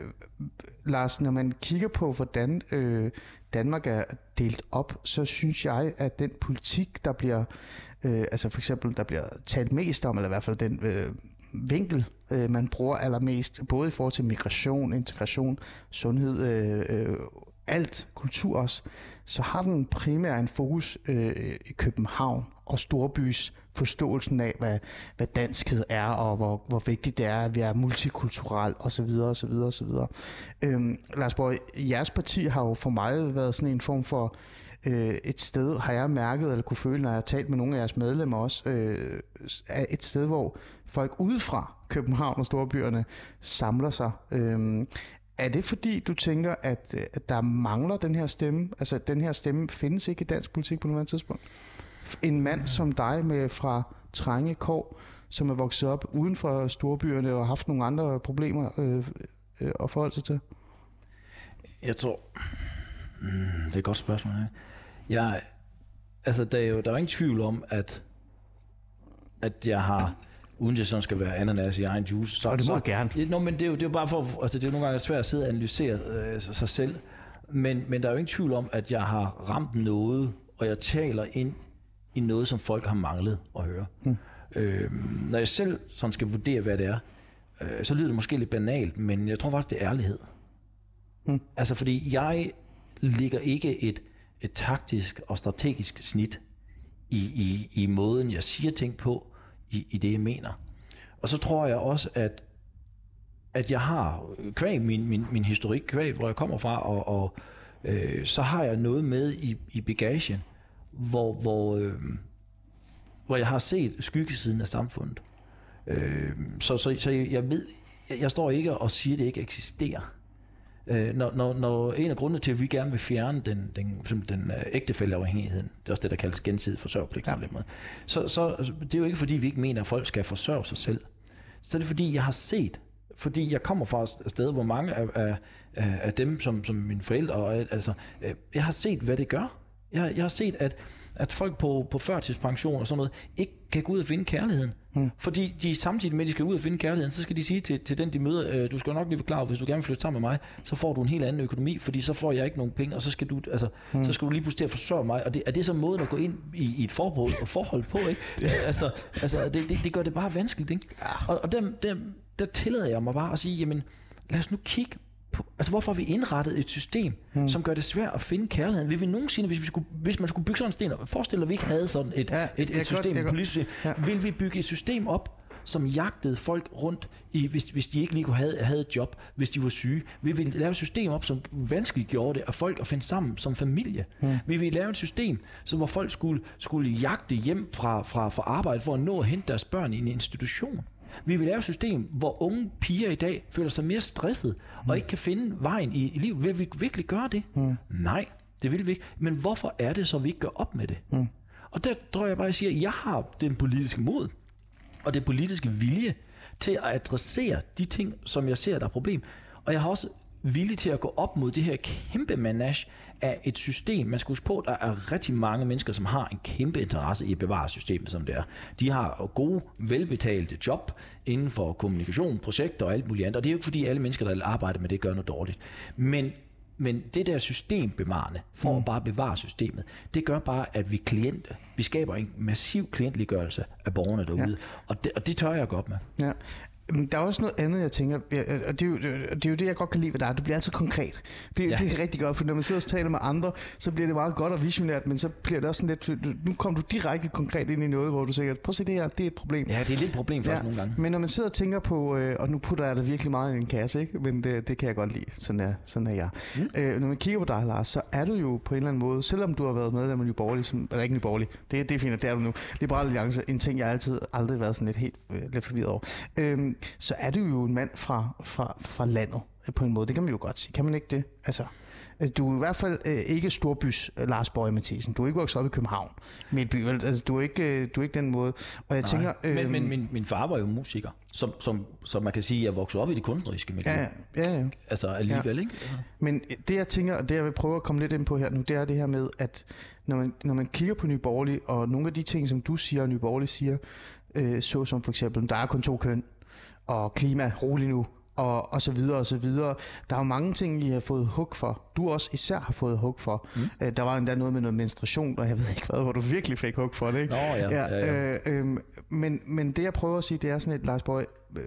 Lars, når man kigger på, hvordan øh, Danmark er delt op, så synes jeg, at den politik, der bliver, øh, altså for eksempel, der bliver talt mest om, eller i hvert fald den øh, vinkel, øh, man bruger allermest, både i forhold til migration, integration, sundhed, øh, øh, alt, kultur også, så har den primært en fokus øh, i København og storbys forståelsen af, hvad, hvad danskhed er, og hvor, hvor vigtigt det er, at vi er multikulturel osv. osv. osv. Øhm, Lars Borg, jeres parti har jo for mig været sådan en form for øh, et sted, har jeg mærket, eller kunne føle, når jeg har talt med nogle af jeres medlemmer også, øh, er et sted, hvor folk udefra København og storbyerne samler sig. Øhm, er det fordi, du tænker, at, øh, at der mangler den her stemme? Altså, den her stemme findes ikke i dansk politik på nuværende tidspunkt? En mand som dig med fra Trange Kår, som er vokset op uden for storbyerne og har haft nogle andre problemer øh, øh, at forholde sig til? Jeg tror... Mm, det er et godt spørgsmål. Ja. Jeg, altså, der er jo der er ingen tvivl om, at, at jeg har uden det sådan skal være ananas i egen juice. Så, Og det må så, gerne. Ja, Nå, men det er jo, det er jo bare for, altså det er nogle gange svært at sidde og analysere øh, sig sig selv, men, men der er jo ingen tvivl om, at jeg har ramt noget, og jeg taler ind i noget, som folk har manglet at høre. Hmm. Øh, når jeg selv sådan skal vurdere, hvad det er, øh, så lyder det måske lidt banalt, men jeg tror faktisk, det er ærlighed. Hmm. Altså, fordi jeg ligger ikke et, et taktisk og strategisk snit i, i, i måden, jeg siger ting på, i, i det, jeg mener. Og så tror jeg også, at, at jeg har, kvæg min, min, min historik, kvæg hvor jeg kommer fra, og, og øh, så har jeg noget med i, i bagagen, hvor, hvor, øh, hvor jeg har set skyggesiden af samfundet. Øh, så, så, så jeg ved, jeg, jeg står ikke og siger, at det ikke eksisterer. Øh, når, når, når en af grundene til, at vi gerne vil fjerne den, den, den, den uh, ægtefældeafhængigheden, det er også det, der kaldes gensidig forsørgepligt, ja. så, så det er jo ikke fordi, vi ikke mener, at folk skal forsørge sig selv. Så er det fordi, jeg har set, fordi jeg kommer fra et sted, hvor mange af, af, af dem, som, som mine forældre, og, altså, øh, jeg har set, hvad det gør. Jeg, jeg har set, at, at folk på, på førtidspension og sådan noget, ikke kan gå ud og finde kærligheden. Hmm. Fordi de samtidig med, at de skal ud og finde kærligheden, så skal de sige til, til den, de møder, øh, du skal nok lige være klar over, hvis du gerne vil flytte sammen med mig, så får du en helt anden økonomi, fordi så får jeg ikke nogen penge, og så skal du, altså, hmm. så skal du lige pludselig til at forsørge mig. Og det, er det så måden at gå ind i, i et forhold, og forhold på, ikke? altså, altså det, det, det, gør det bare vanskeligt, ikke? Ja. Og, og dem, dem, der tillader jeg mig bare at sige, jamen, lad os nu kigge altså hvorfor har vi indrettet et system, hmm. som gør det svært at finde kærligheden? Vil vi nogensinde, hvis, vi skulle, hvis man skulle bygge sådan en sten, forestil dig, at vi ikke havde sådan et, ja, et, et system, godt, et politisk system, ja. vil vi bygge et system op, som jagtede folk rundt, i, hvis, hvis de ikke lige kunne have, havde et job, hvis de var syge. Vi vil lave et system op, som vanskeligt gjorde det, at folk at finde sammen som familie. Hmm. Vi vil lave et system, så hvor folk skulle, skulle jagte hjem fra, fra, fra arbejde for at nå at hente deres børn i en institution. Vi vil lave et system, hvor unge piger i dag føler sig mere stresset mm. og ikke kan finde vejen i, i livet. Vil vi virkelig gøre det? Mm. Nej, det vil vi ikke. Men hvorfor er det så, vi ikke gør op med det? Mm. Og der tror jeg bare, at jeg siger, at jeg har den politiske mod og det politiske vilje til at adressere de ting, som jeg ser, der er problem. Og jeg har også villig til at gå op mod det her kæmpe manage af et system. Man skal huske på, at der er rigtig mange mennesker, som har en kæmpe interesse i at bevare systemet, som det er. De har gode, velbetalte job inden for kommunikation, projekter og alt muligt andet. Og det er jo ikke fordi, alle mennesker, der arbejder med det, gør noget dårligt. Men men det der systembevarende, for mm. at bare bevare systemet, det gør bare, at vi klienter, vi skaber en massiv klientliggørelse af borgerne derude. Ja. Og, det, og det tør jeg godt med. Ja. Der er også noget andet, jeg tænker, og det er, jo, det er jo det, jeg godt kan lide ved dig. Du bliver altid konkret. Det, ja. det er rigtig godt, for når man sidder og taler med andre, så bliver det meget godt og visionært, men så bliver det også sådan lidt, nu kommer du direkte konkret ind i noget, hvor du siger, prøv at se det her, det er et problem. Ja, det er lidt et problem for ja. os nogle gange. Men når man sidder og tænker på, øh, og nu putter jeg det virkelig meget i en kasse, ikke? men det, det kan jeg godt lide, sådan er, sådan er jeg. Mm. Øh, når man kigger på dig, Lars, så er du jo på en eller anden måde, selvom du har været medlem af Nye Borgerlige, som, eller ikke Nye Borgerlige, det, det er fint, det er du nu, Liberale Alliance, en ting, jeg altid aldrig har været sådan lidt helt øh, lidt forvirret over, øh, så er du jo en mand fra, fra, fra landet på en måde. Det kan man jo godt sige. Kan man ikke det? Altså, du er i hvert fald øh, ikke storbys øh, Lars Bøje Mathisen. Du er ikke vokset op i København, midt by. Altså, du, er ikke, øh, du er ikke den måde. Og jeg Nej, tænker, øh, men, men min, min far var jo musiker, som, som, som man kan sige, jeg voksede op i det kunstneriske miljø. Ja, ja, ja. Altså alligevel, ja. ikke? Altså. Men det jeg tænker, og det jeg vil prøve at komme lidt ind på her nu, det er det her med, at når man, når man kigger på Nye Borgerlige, og nogle af de ting, som du siger, og Nye Borgerlige siger, øh, så som for eksempel, der er kun to køn, og klima, rolig nu, og, og så videre og så videre. Der er jo mange ting, I har fået hug for. Du også især har fået hug for. Mm. Øh, der var endda noget med noget menstruation, og jeg ved ikke hvad, hvor du virkelig fik hug for det. Ikke? Nå, ja, ja, ja. Øh, øh, men, men det jeg prøver at sige, det er sådan et, Lars Bøj, øh,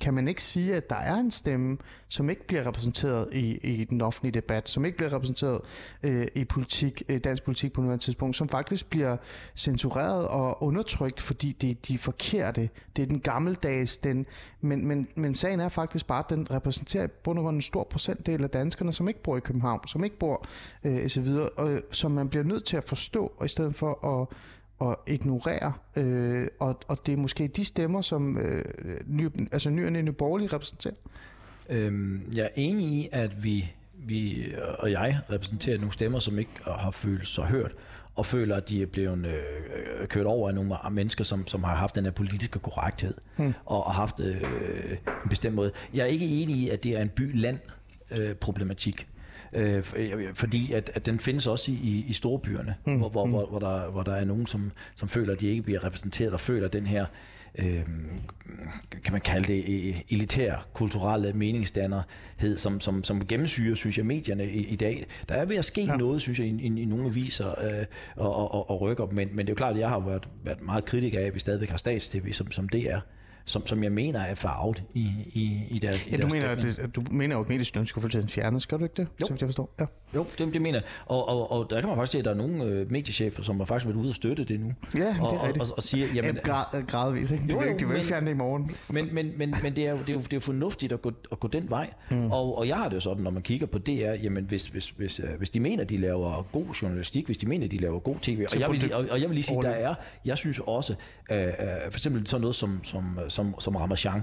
kan man ikke sige, at der er en stemme, som ikke bliver repræsenteret i, i den offentlige debat, som ikke bliver repræsenteret øh, i politik, øh, dansk politik på nuværende tidspunkt, som faktisk bliver censureret og undertrykt, fordi det er de forkerte. Det er den gammeldags, den, men, men, men sagen er faktisk bare, at den repræsenterer på en stor procentdel af danskerne, som ikke bor i København, som ikke bor øh, så videre, og øh, som man bliver nødt til at forstå, og i stedet for at at ignorere, øh, og, og det er måske de stemmer, som øh, ny, altså nyerne i borgerlige repræsenterer? Øhm, jeg er enig i, at vi, vi og jeg repræsenterer nogle stemmer, som ikke har følt sig hørt, og føler, at de er blevet øh, kørt over af nogle mennesker, som, som har haft den her politiske korrekthed, hmm. og, og haft øh, en bestemt måde. Jeg er ikke enig i, at det er en by-land-problematik. Øh, fordi at, at den findes også i, i storbyerne, mm. hvor, hvor, mm. hvor, hvor, der, hvor der er nogen, som, som føler, at de ikke bliver repræsenteret, og føler den her øh, kan man kalde det, elitær kulturelle meningsdannerhed, som, som, som gennemsyrer, synes jeg, medierne i, i dag. Der er ved at ske ja. noget, synes jeg, i, i, i nogle aviser øh, og, og, og rykker, men, men det er jo klart, at jeg har været, været meget kritiker af, at vi stadigvæk har statstv, som, som det er som, som jeg mener er farvet i, i, i, der, ja, du mener, det, du mener jo, at mediestøtten skal fuldstændig fjernes, skal du ikke det? Jo. Så jeg forstår. Ja. Jo, det, det mener jeg. Og, og, og der kan man faktisk se, at der er nogle øh, mediechefer, som har faktisk været ude og støtte det nu. Ja, det er og, rigtigt. Og, og, og siger, jamen, grad, gradvis, ikke? De jo, vil, de vil ikke fjerne det i morgen. Men, men, men, men det, er jo, det, er jo, det er jo fornuftigt at gå, at gå den vej. Mm. Og, og jeg har det jo sådan, når man kigger på DR, jamen hvis, hvis, hvis, øh, hvis de mener, at de laver god journalistik, hvis de mener, at de laver god tv, og jeg, vil, og, og jeg vil lige sige, der er, jeg synes også, øh, øh, for eksempel sådan noget som, som, som, som Ramachan,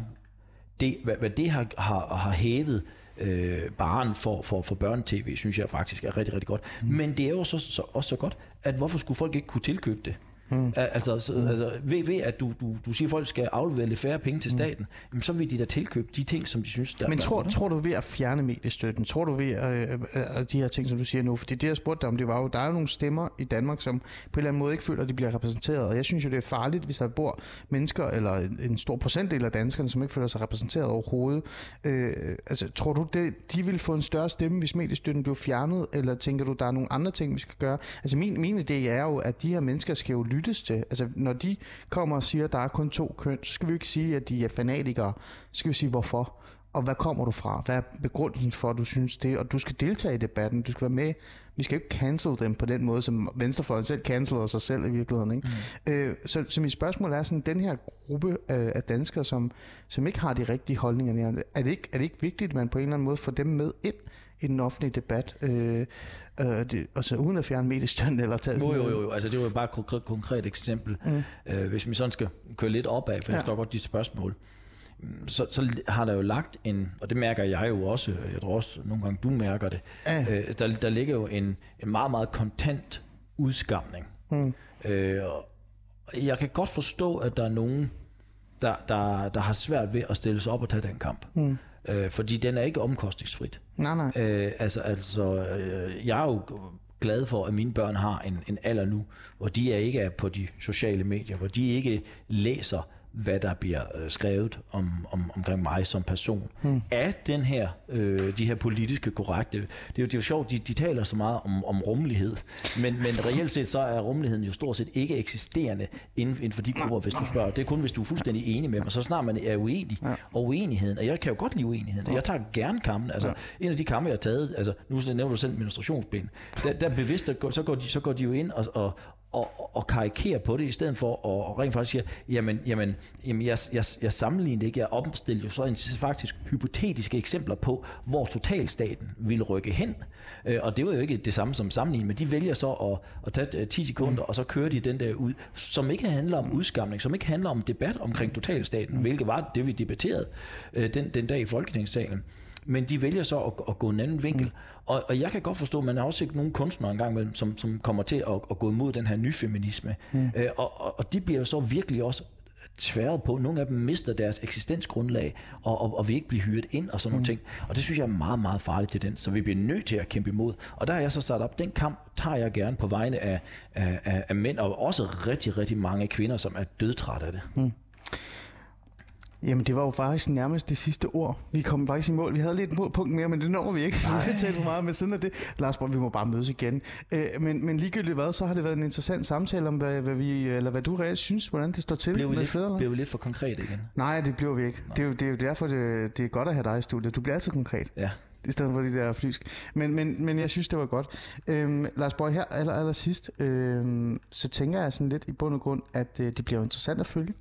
det, hvad, hvad det har, har, har hævet øh, baren for, for, for børnetv, synes jeg faktisk er rigtig, rigtig godt. Mm. Men det er jo så, så, også så godt, at hvorfor skulle folk ikke kunne tilkøbe det? Mm. Altså, så, mm. altså ved, ved at du, du, du siger, at folk skal aflevere lidt færre penge til mm. staten, mm. jamen, så vil de da tilkøbe de ting, som de synes, der Men tror, tror du ved at fjerne mediestøtten, tror du ved at, øh, at de her ting, som du siger nu, fordi det jeg spurgte dig om, det var jo, der er jo nogle stemmer i Danmark, som på en eller anden måde ikke føler, at de bliver repræsenteret, og jeg synes jo, det er farligt, hvis der bor mennesker, eller en stor procentdel af danskerne, som ikke føler sig repræsenteret overhovedet. Øh, altså, tror du, det, de vil få en større stemme, hvis mediestøtten bliver fjernet, eller tænker du, der er nogle andre ting, vi skal gøre? Altså, min, min idé er jo, at de her mennesker skal jo lyttes til. Altså, når de kommer og siger, at der er kun to køn, så skal vi jo ikke sige, at de er fanatikere. Så skal vi sige, hvorfor. Og hvad kommer du fra? Hvad er begrundelsen for, at du synes det? Og du skal deltage i debatten. Du skal være med. Vi skal jo ikke cancel dem på den måde, som Venstrefløjen selv canceler sig selv i virkeligheden. Ikke? Mm. Øh, så, så mit spørgsmål er sådan, den her gruppe øh, af danskere, som, som ikke har de rigtige holdninger, er det, ikke, er det ikke vigtigt, at man på en eller anden måde får dem med ind i den offentlige debat, øh, øh, det, altså uden at fjerne mediestøtten eller tage... Jo, jo, jo, altså det var jo bare et konkret, konkret eksempel. Mm. Øh, hvis vi sådan skal køre lidt opad, for ja. jeg forstår godt dit spørgsmål, så, så har der jo lagt en, og det mærker jeg jo også, jeg tror også nogle gange du mærker det, ja. øh, der, der ligger jo en, en meget, meget kontant udskamning. Mm. Øh, jeg kan godt forstå, at der er nogen, der, der, der har svært ved at stille sig op og tage den kamp. Mm. Øh, fordi den er ikke omkostningsfrit. Nej, nej. Øh, altså, altså øh, jeg er jo glad for, at mine børn har en, en alder nu, hvor de er ikke er på de sociale medier, hvor de ikke læser hvad der bliver øh, skrevet om, om, omkring mig som person. Hmm. Af den her, øh, de her politiske korrekte, det er jo, det er jo sjovt, de, de taler så meget om, om rummelighed, men, men reelt set så er rummeligheden jo stort set ikke eksisterende inden, inden for de grupper, hvis du spørger. Det er kun, hvis du er fuldstændig enig med dem, og så snart man er uenig, ja. og uenigheden, og jeg kan jo godt lide uenigheden, og jeg tager gerne kampen, altså ja. en af de kampe, jeg har taget, altså nu nævner du selv menstruationsben, der, der bevidst, så går, de, så går de jo ind og, og, og, og karikere på det, i stedet for at, at rent faktisk sige, jamen, jamen, jamen jeg, jeg, jeg sammenligner ikke, jeg opstiller jo så en, faktisk hypotetiske eksempler på, hvor totalstaten vil rykke hen. Øh, og det var jo ikke det samme som sammenligning, men de vælger så at, at tage 10 øh, sekunder, mm. og så kører de den der ud, som ikke handler om udskamning, som ikke handler om debat omkring totalstaten, mm. hvilket var det, vi debatterede øh, den, den dag i Folketingssalen men de vælger så at, at gå en anden vinkel. Mm. Og, og jeg kan godt forstå, at man har også ikke nogle kunstnere engang imellem, som, som kommer til at, at gå imod den her nyfeminisme. Mm. Øh, og, og, og de bliver jo så virkelig også tværet på. Nogle af dem mister deres eksistensgrundlag, og, og, og vil ikke blive hyret ind og sådan mm. nogle ting. Og det synes jeg er meget, meget farligt til den, så vi bliver nødt til at kæmpe imod. Og der har jeg så sat op, den kamp tager jeg gerne på vegne af, af, af, af mænd, og også rigtig, rigtig mange kvinder, som er dødtrætte af det. Mm. Jamen, det var jo faktisk nærmest det sidste ord. Vi kom faktisk i mål. Vi havde lidt et punkt mere, men det når vi ikke. Nej. Vi har talt for meget med siden af det. Lars Borg, vi må bare mødes igen. Øh, men, men ligegyldigt hvad, så har det været en interessant samtale om, hvad, hvad, vi, eller hvad du reelt synes, hvordan det står til blev vi med lidt, fædre. Blev vi lidt for konkret igen? Nej, det bliver vi ikke. Det er, jo, det er jo derfor, det, det er godt at have dig i studiet. Du bliver altid konkret. Ja i stedet for de der flysk. Men, men, men jeg synes, det var godt. Øhm, Lars Borg, her aller, aller sidst, øhm, så tænker jeg sådan lidt i bund og grund, at øh, det bliver interessant at følge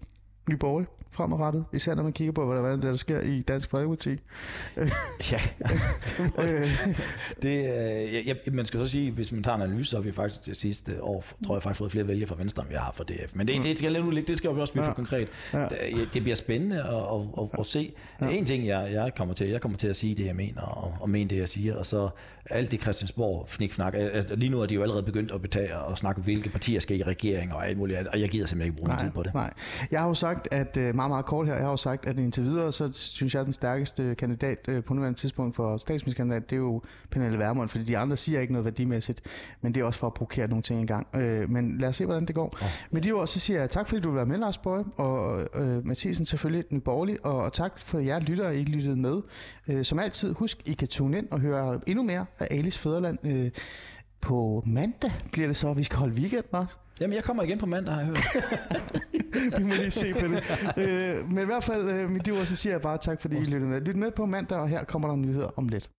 Nye Borgerlige fremadrettet, især når man kigger på, hvad der, hvad der sker i Dansk Folkeparti. ja, det, øh, ja, man skal så sige, hvis man tager en analyse, så har vi faktisk til sidste år, tror jeg faktisk fået flere vælgere fra Venstre, end vi har fra DF. Men det, mm. det skal nu ligge, det skal vi også blive ja. for konkret. Ja. Det bliver spændende at, at, at, at se. Ja. En ting, jeg, jeg, kommer til, jeg kommer til at sige det, jeg mener, og, og mene det, jeg siger, og så alt det Christiansborg fnikfnak. Altså, lige nu er de jo allerede begyndt at betale og snakke, hvilke partier skal i regering og alt muligt, og jeg gider simpelthen ikke bruge nej, tid på det. Nej. Jeg har jo sagt, at uh, meget, meget kort her. Jeg har jo sagt, at indtil videre, så synes jeg, at den stærkeste kandidat øh, på nuværende tidspunkt for statsministerkandidat, det er jo Pernille Vermund, fordi de andre siger ikke noget værdimæssigt, men det er også for at provokere nogle ting i gang. Øh, men lad os se, hvordan det går. Oh. Med de ord, så siger jeg tak, fordi du vil være med, Lars Bøge, og øh, Mathisen selvfølgelig, Nyborgerlig, og, og tak for jer lyttere, I lyttede med. Øh, som altid, husk, I kan tune ind og høre endnu mere af Alice Fæderland. Øh, på mandag bliver det så, vi skal holde weekend, Lars. Jamen, jeg kommer igen på mandag, har jeg hørt. vi må lige se på det. Øh, men i hvert fald, øh, mit ord, så siger jeg bare tak, fordi I lyttede med. Lyt med på mandag, og her kommer der nyheder om lidt.